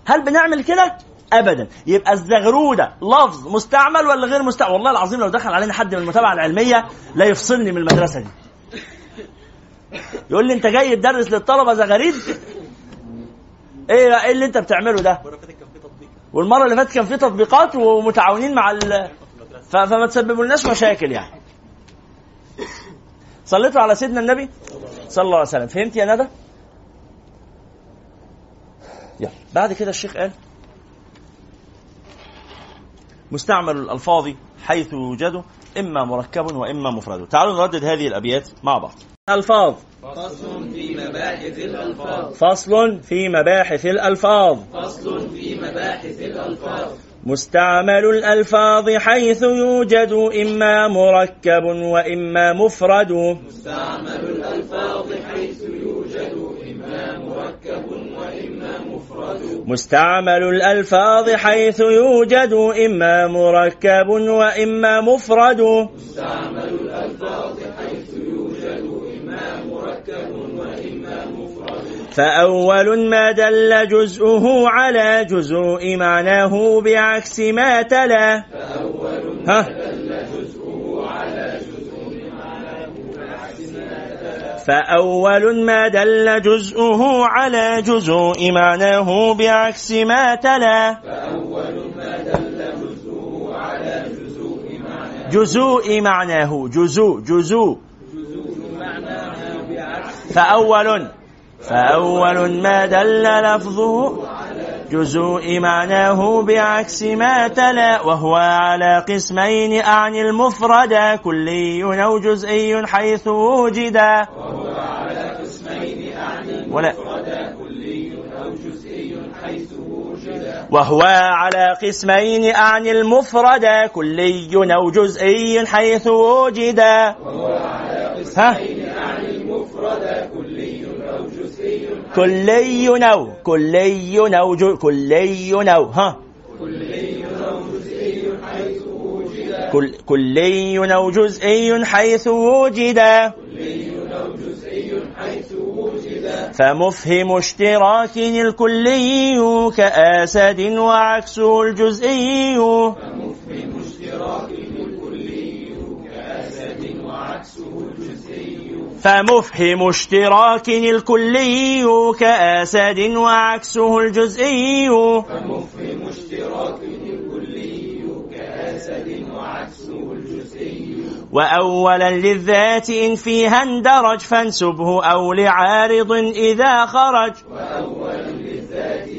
هل بنعمل كده؟ ابدا. يبقى الزغرودة لفظ مستعمل ولا غير مستعمل؟ والله العظيم لو دخل علينا حد من المتابعة العلمية لا يفصلني من المدرسة دي. يقول لي انت جاي تدرس للطلبة زغاريد إيه إيه اللي انت بتعمله ده؟ والمرة اللي فاتت كان في تطبيقات ومتعاونين مع ال... فما تسببولناش مشاكل يعني. صليتوا على سيدنا النبي صلى الله عليه وسلم. فهمت يا ندى؟ يلا. بعد كده الشيخ قال مستعمل الألفاظ حيث يوجد إما مركب وإما مفرد. تعالوا نردد هذه الأبيات مع بعض. ألفاظ فصل في مباحث الألفاظ. فصل في مباحث الألفاظ. فصل في مباحث الألفاظ. مستعمل الألفاظ حيث يوجد إما مركب وإما مفرد. مستعمل الألفاظ حيث يوجد إما مركب وإما مفرد. مستعمل الألفاظ حيث يوجد إما مركب وإما مفرد. مستعمل الألفاظ حيث يوجد إما مركب وإما مفرد فأول ما دل جزءه على جزء معناه بعكس ما تلا. فأول ما دل جزءه على جزء معناه بعكس ما تلا. جزء معناه جزء جزء فأول فأول ما دل لفظه جزء معناه بعكس ما تلا وهو على قسمين أعني المفرد كلي أو جزئي حيث وجدا وهو على قسمين أعني المفرد كلي أو جزئي حيث وجدا ها؟ كلي أو كلي أو جو كلي أو ها؟ كل كلي أو جزئي حيث وجدا فمفهم اشتراك الكلي كآسد وعكسه الجزئي. فمفهم اشتراك الكلي كأسد وعكسه الجزئي وأولا للذات إن فيها اندرج فانسبه أو لعارض إذا خرج وأولا للذات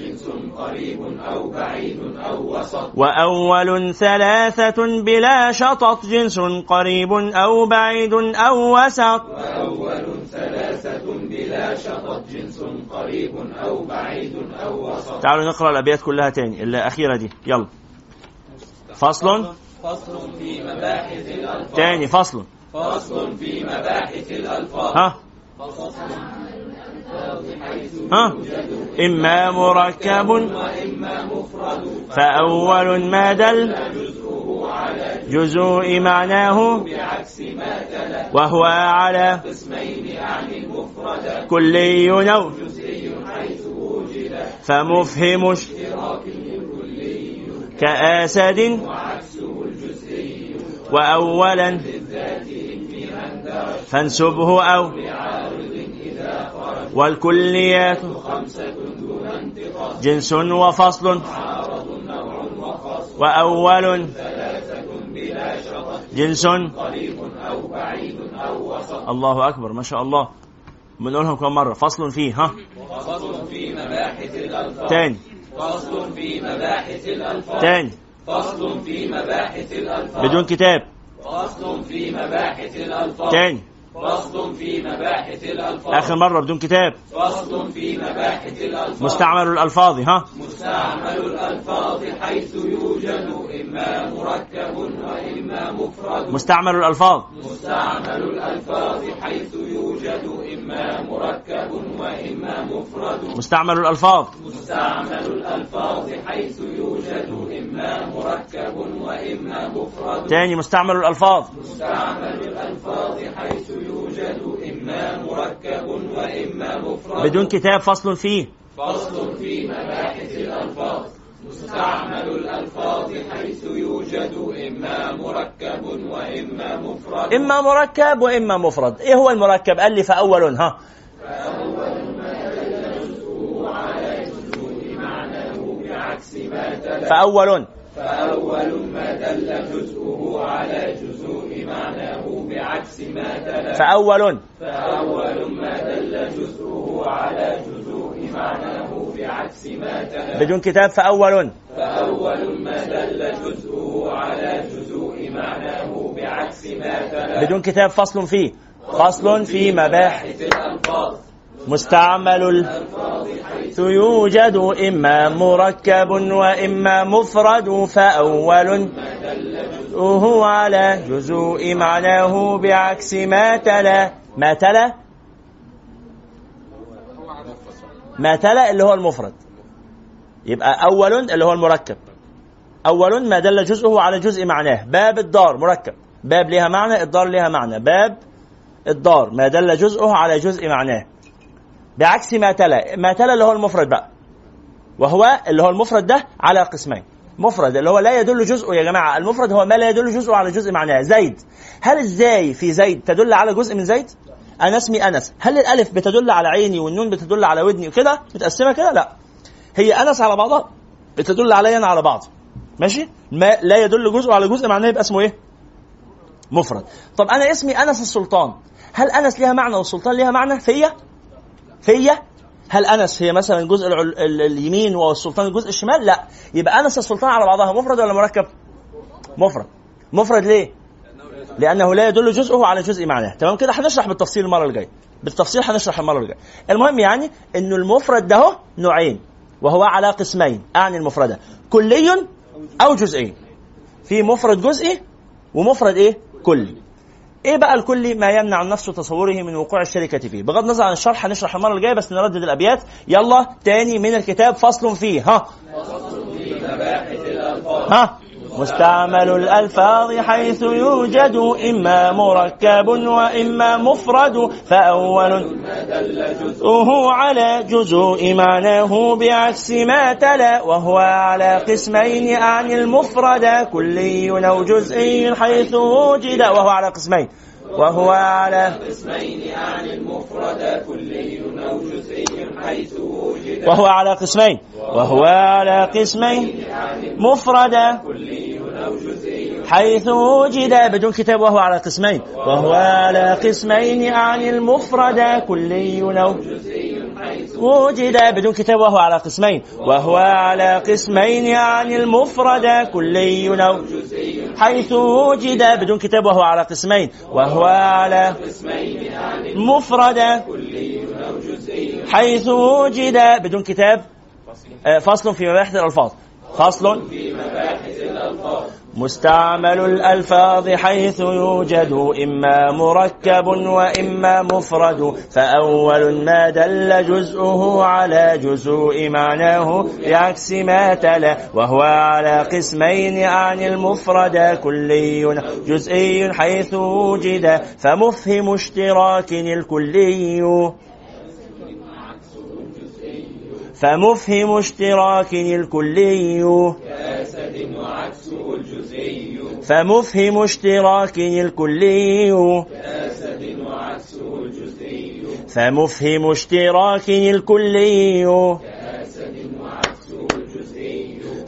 ها وأول ثلاثة بلا شطط جنس قريب أو بعيد أو وسط. تعالوا نقرأ الأبيات كلها تاني الأخيرة دي. يلا. فصل؟ فصل في مباحث الألفاظ. تاني فصل. فصل في مباحث الألفاظ. ها؟ ها؟ إما مركب وإما مفرد فأول ما دل جزء معناه وهو على كلي وجد فمفهم الجزئي وأولا فانسبه أو والكليات جنس وفصل وأول جنس قريب أو بعيد أو وسط الله أكبر ما شاء الله بنقولهم كم مرة فصل فيه ها؟ فصل في مباحث الألفاظ تاني. فصل في مباحث الألفاظ. تاني. فصل في مباحث الألفاظ. بدون كتاب. فصل في مباحث الألفاظ. تاني. فصل في مباحث الألفاظ. آخر مرة بدون كتاب. فصل في مباحث الألفاظ. مستعمل الألفاظ ها؟ مستعمل الألفاظ حيث يوجد إما مركب وإما مفرد. مستعمل الألفاظ. مستعمل الألفاظ حيث يوجد. إما مركب وإما مفرد مستعمل الألفاظ. مستعمل الألفاظ حيث يوجد إما مركب وإما مفرد. تاني مستعمل الألفاظ. مستعمل الألفاظ حيث يوجد إما مركب وإما مفرد. بدون كتاب فصل فيه. فصل في مباحث الألفاظ. مستعمل الألفاظ حيث يوجد إما مركب وإما مفرد. إما مركب وإما مفرد. إيه هو المركب؟ قال لي فأول ها. بعكس ما تلا فأول فأول ما دل جزءه على جزء معناه بعكس ما تلا فأول فأول ما دل جزءه على جزوء معناه بعكس ما تلا بدون كتاب فأول. فأول ما دل جزءه على جزوء معناه بعكس ما تلا بدون كتاب فصل فيه. فصل في مباحث الألفاظ. مستعمل الألفاظ حيث يوجد إما مركب وإما مفرد فأول. وهو على جزوء معناه بعكس ما تلا ما تلا ما تلا اللي هو المفرد. يبقى أول اللي هو المركب. أول ما دل جزءه على جزء معناه. باب الدار مركب. باب لها معنى الدار لها معنى. باب الدار. ما دل جزءه على جزء معناه. بعكس ما تلا. ما تلا اللي هو المفرد بقى. وهو اللي هو المفرد ده على قسمين. مفرد اللي هو لا يدل جزء يا جماعة. المفرد هو ما لا يدل جزء على جزء معناه. زيد. هل إزاي في زيد تدل على جزء من زيد؟ أنا اسمي أنس. هل الألف بتدل على عيني والنون بتدل على ودني وكده؟ متقسمة كده؟ لا. هي أنس على بعضها بتدل عليا أنا على بعض. ماشي؟ ما لا يدل جزء على جزء معناه يبقى اسمه إيه؟ مفرد. طب أنا اسمي أنس السلطان. هل أنس ليها معنى والسلطان ليها معنى؟ فيا؟ فيا؟ هل أنس هي مثلا. ال- اليمين والسلطان الجزء الشمال؟ لا. يبقى أنس السلطان على بعضها مفرد ولا مركب؟ مفرد. مفرد ليه؟ لأنه لا يدل جزءه على جزء معناه. تمام كده؟ هنشرح بالتفصيل المرة الجاية. بالتفصيل هنشرح المرة الجاية. المهم يعني انه المفرد ده نوعين وهو على قسمين. أعني المفردة. كلي أو جزئي في مفرد جزئي ومفرد إيه؟ كلي. إيه بقى الكلي؟ ما يمنع النفس تصوره من وقوع الشركة فيه. بغض النظر عن الشرح هنشرح المرة الجاية بس نردد الأبيات. يلا تاني من الكتاب فصل فيه. ها؟ ها؟ مستعمل الألفاظ حيث يوجد إما مركب وإما مفرد. فأول جزءه على جزء معناه بعكس ما تلا وهو على قسمين عن المفرد. كلي أو جزئي حيث وجد وهو على قسمين. وهو على قسمين عن المفرد كلي أو جزئي حيث وجد. وهو على قسمين. وهو على قسمين. مفردا كلي أو جزئي حيث وجد بدون كتاب وهو على قسمين. وهو على قسمين عن المفرد كلي أو جزئي حيث وجد بدون كتاب وهو على قسمين. وهو على قسمين عن المفرد كلي أو جزئي حيث وجد بدون كتاب وهو على قسمين. وهو على قسمين عن مفرد كلي أو جزئي حيث وجد بدون كتاب آه، فصل في مباحث الألفاظ. فصل في مباحث الألفاظ. مستعمل الألفاظ حيث يوجد إما مركب وإما مفرد. فأول ما دل جزءه على جزء معناه بعكس ما تلا وهو على قسمين عن المفرد. كلي جزئي حيث وجد فمفهم اشتراك الكلي. فمفهم اشتراك الكلي. وعكسه الجزئي فمفهم اشتراكه الكلي فمفهم اشتراكه الكلي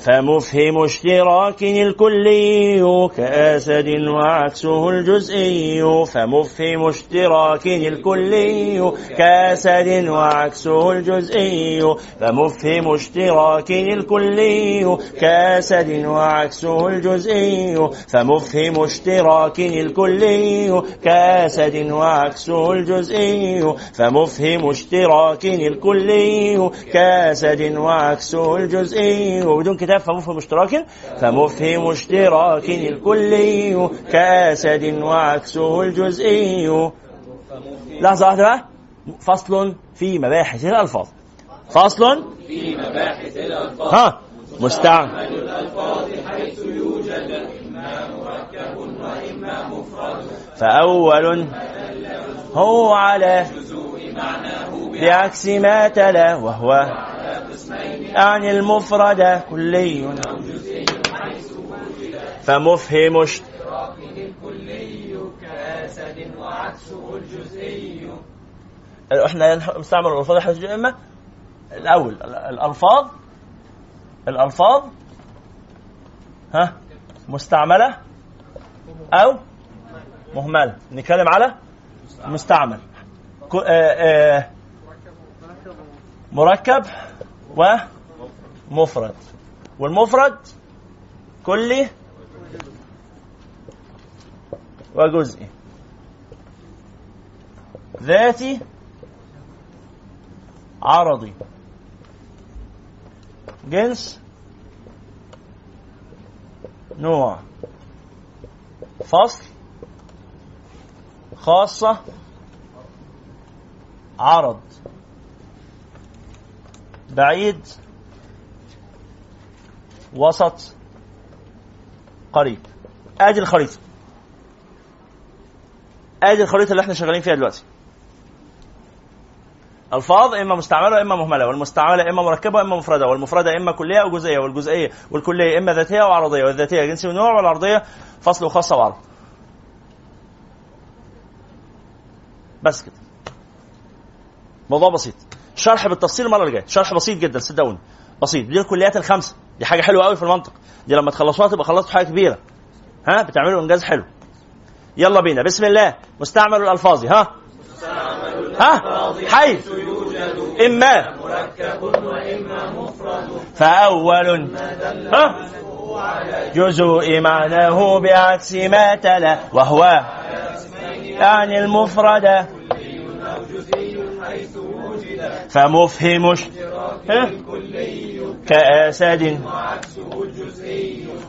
فمفهم اشتراك الكلي كأسد وعكسه الجزئي فمفهم اشتراك الكلي كأسد وعكسه الجزئي فمفهم اشتراك الكلي كأسد وعكسه الجزئي فمفهم اشتراك الكلي كأسد وعكسه الجزئي فمفهم اشتراك الكلي كأسد وعكسه الجزئي. وبدون كتاب فمفهم اشتراك فمفهم اشتراك الكلي كأسد وعكسه الجزئي. لحظة واحدة بقى. فصل في مباحث الألفاظ. فصل في مباحث الألفاظ. ها مستعمل الألفاظ حيث يوجد إما مركب وإما مفرد. فأول هو على بعكس ما تلا وهو أعني المفرد كلي فمفهم الكلي كأسد وعكسه الجزئي إحنا نستعمل الألفاظ يا إما الأول الألفاظ الألفاظ ها مستعملة أو مهملة. نتكلم على مستعمل. مركب ومفرد والمفرد كلي وجزئي. ذاتي عرضي. جنس نوع. فصل خاصة عرض بعيد وسط قريب. أدي الخريطة. أدي الخريطة اللي إحنا شغالين فيها دلوقتي. الفاظ إما مستعملة وإما مهملة والمستعملة إما مركبة وإما مفردة والمفردة إما كلية أو جزئية والجزئية والكلية إما ذاتية أو عرضية والذاتية جنسي ونوع والعرضية فصل وخاصه وعرض. بس كده. موضوع بسيط. شرح بالتفصيل المرة اللي جاية. شرح بسيط جدا صدقوني بسيط. دي الكليات الخمسة. دي حاجة حلوة قوي في المنطق. دي لما تخلصوها تبقى خلصتوا حاجة كبيرة. ها؟ بتعملوا إنجاز حلو. يلا بينا. بسم الله. مستعمل الألفاظ. ها؟ ها؟ حيث إما. فأول. ها؟ جزء معناه بعكس ما تلا وهو يعني المفرد. Pai do فمفهم؟ كأسد.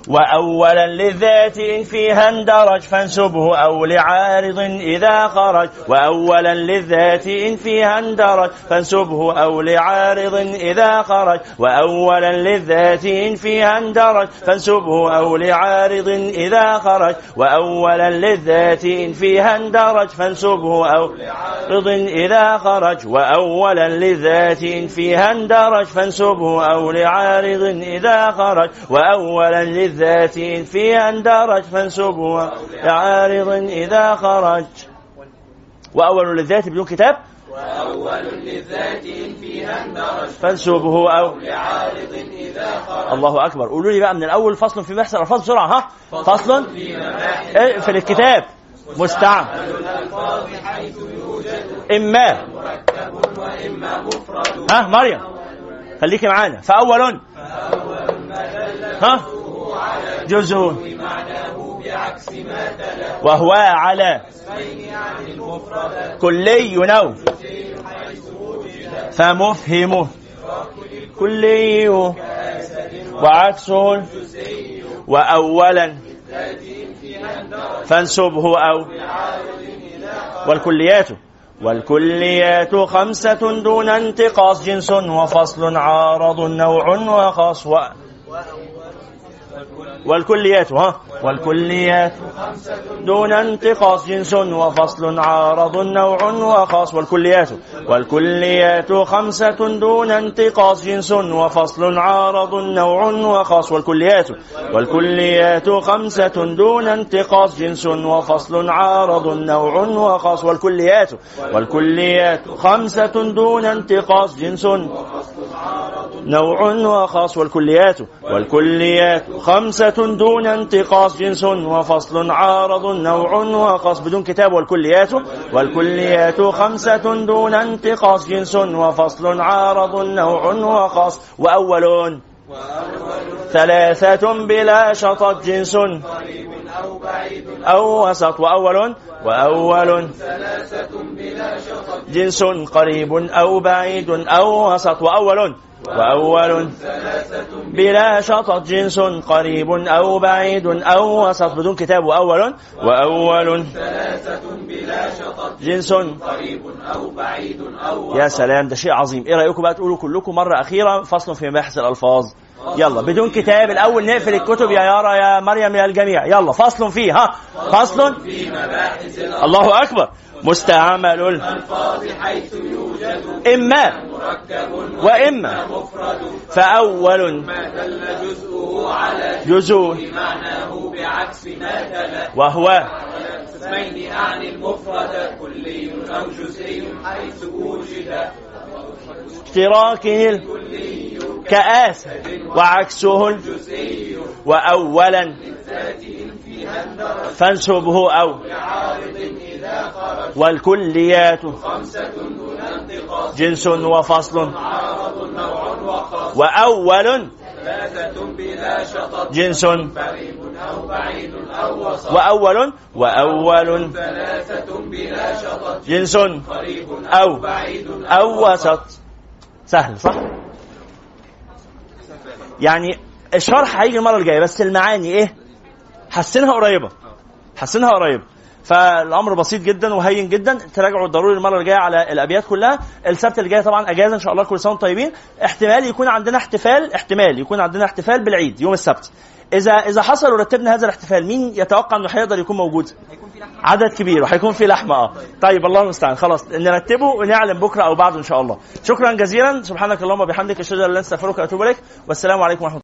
وأولا للذات إن فيها اندرج فانسبه أو لعارض إذا خرج. وأولا للذات إن فيها اندرج فانسبه أو لعارض إذا خرج. وأولا للذات إن فيها اندرج فانسبه أو لعارض إذا خرج. وأولا للذات إن فيها اندرج فانسبه أو لعارض إذا خرج. وأولا للذات إن فيها اندرج فانسبه أو لعارض إذا خرج. وأولا للذات فيها اندرج فانسبه أو لعارض إذا خرج. وأول للذات بدون كتاب؟ وأول للذات فيها اندرج فانسبه أو لعارض إذا خرج. الله أكبر. قولوا لي بقى من الأول فصل في بحث الألفاظ بسرعة ها؟ فصل في مباحث. إيه في الكتاب. مستعمل إما. ها مريم. خليكي معانا. فأول. ها؟ جزء. وهو على كلي نو فمفهم كلي. وعكسه وأولا. فانسبه أو. والكليات. والكليات خمسة دون انتقاص جنس وفصل عارض نوع وخاص و... والكليات ها؟ والكليات. دون انتقاص جنس وفصل عارض نوع وخاص والكليات. والكليات خمسة دون انتقاص جنس وفصل عارض نوع وخاص والكليات. والكليات خمسة دون انتقاص جنس وفصل عارض نوع وخاص والكليات. والكليات خمسة دون انتقاص جنس نوع وخاص والكليات. والكليات خمسة دون انتقاص جنس وفصل عارض نوع وخاص بدون كتاب. والكليات والكليات خمسة دون انتقاص جنس وفصل عارض نوع وخاص. وأول ثلاثة بلا شطط جنس. قريب أو بعيد أو وسط. وأول وأول ثلاثة بلا شطط جنس قريب أو بعيد أو وسط. وأول وأول بلا شطط جنس قريب أو بعيد أو وسط بدون كتاب وأول وأول ثلاثة بلا شطط جنس قريب أو بعيد أو يا سلام ده شيء عظيم. إيه رأيكم بقى تقولوا كلكم مرة أخيرة فصل في مباحث الألفاظ؟ يلا بدون كتاب الأول نقفل الكتب يا يارا يا مريم يا الجميع. يلا فصل فيه ها؟ فصل في مباحث الله أكبر. مستعمل الألفاظ حيث يوجد اما مركب وإما مفرد فأول ما دل جزءه على جزء وهو اسمين أعني المفرد كلي أو جزئي حيث وجد اشتراكه كآس وعكسه وأولا فانسبه أو والكليات جنس وفصل وأول جنس وأول وأول جنس أو أو وسط سهل صح؟ يعني الشرح هيجي المرة الجاية بس المعاني إيه؟ حسنها قريبة. حسنها قريبة. فالأمر بسيط جدا وهين جدا. تراجعوا ضروري المرة الجاية على الأبيات كلها. السبت اللي جاي طبعا أجازة إن شاء الله كل سنة طيبين. احتمال يكون عندنا احتفال احتمال يكون عندنا احتفال بالعيد يوم السبت. إذا إذا حصل ورتبنا هذا الاحتفال مين يتوقع إنه هيقدر يكون موجود؟ عدد كبير وهيكون في لحمة آه. طيب الله المستعان خلاص نرتبه ونعلم بكرة أو بعده إن شاء الله. شكرا جزيلا. سبحانك اللهم وبحمدك أشهد أن لا إله إلا أنت أستغفرك وأتوب إليك. والسلام عليكم ورحمة الله.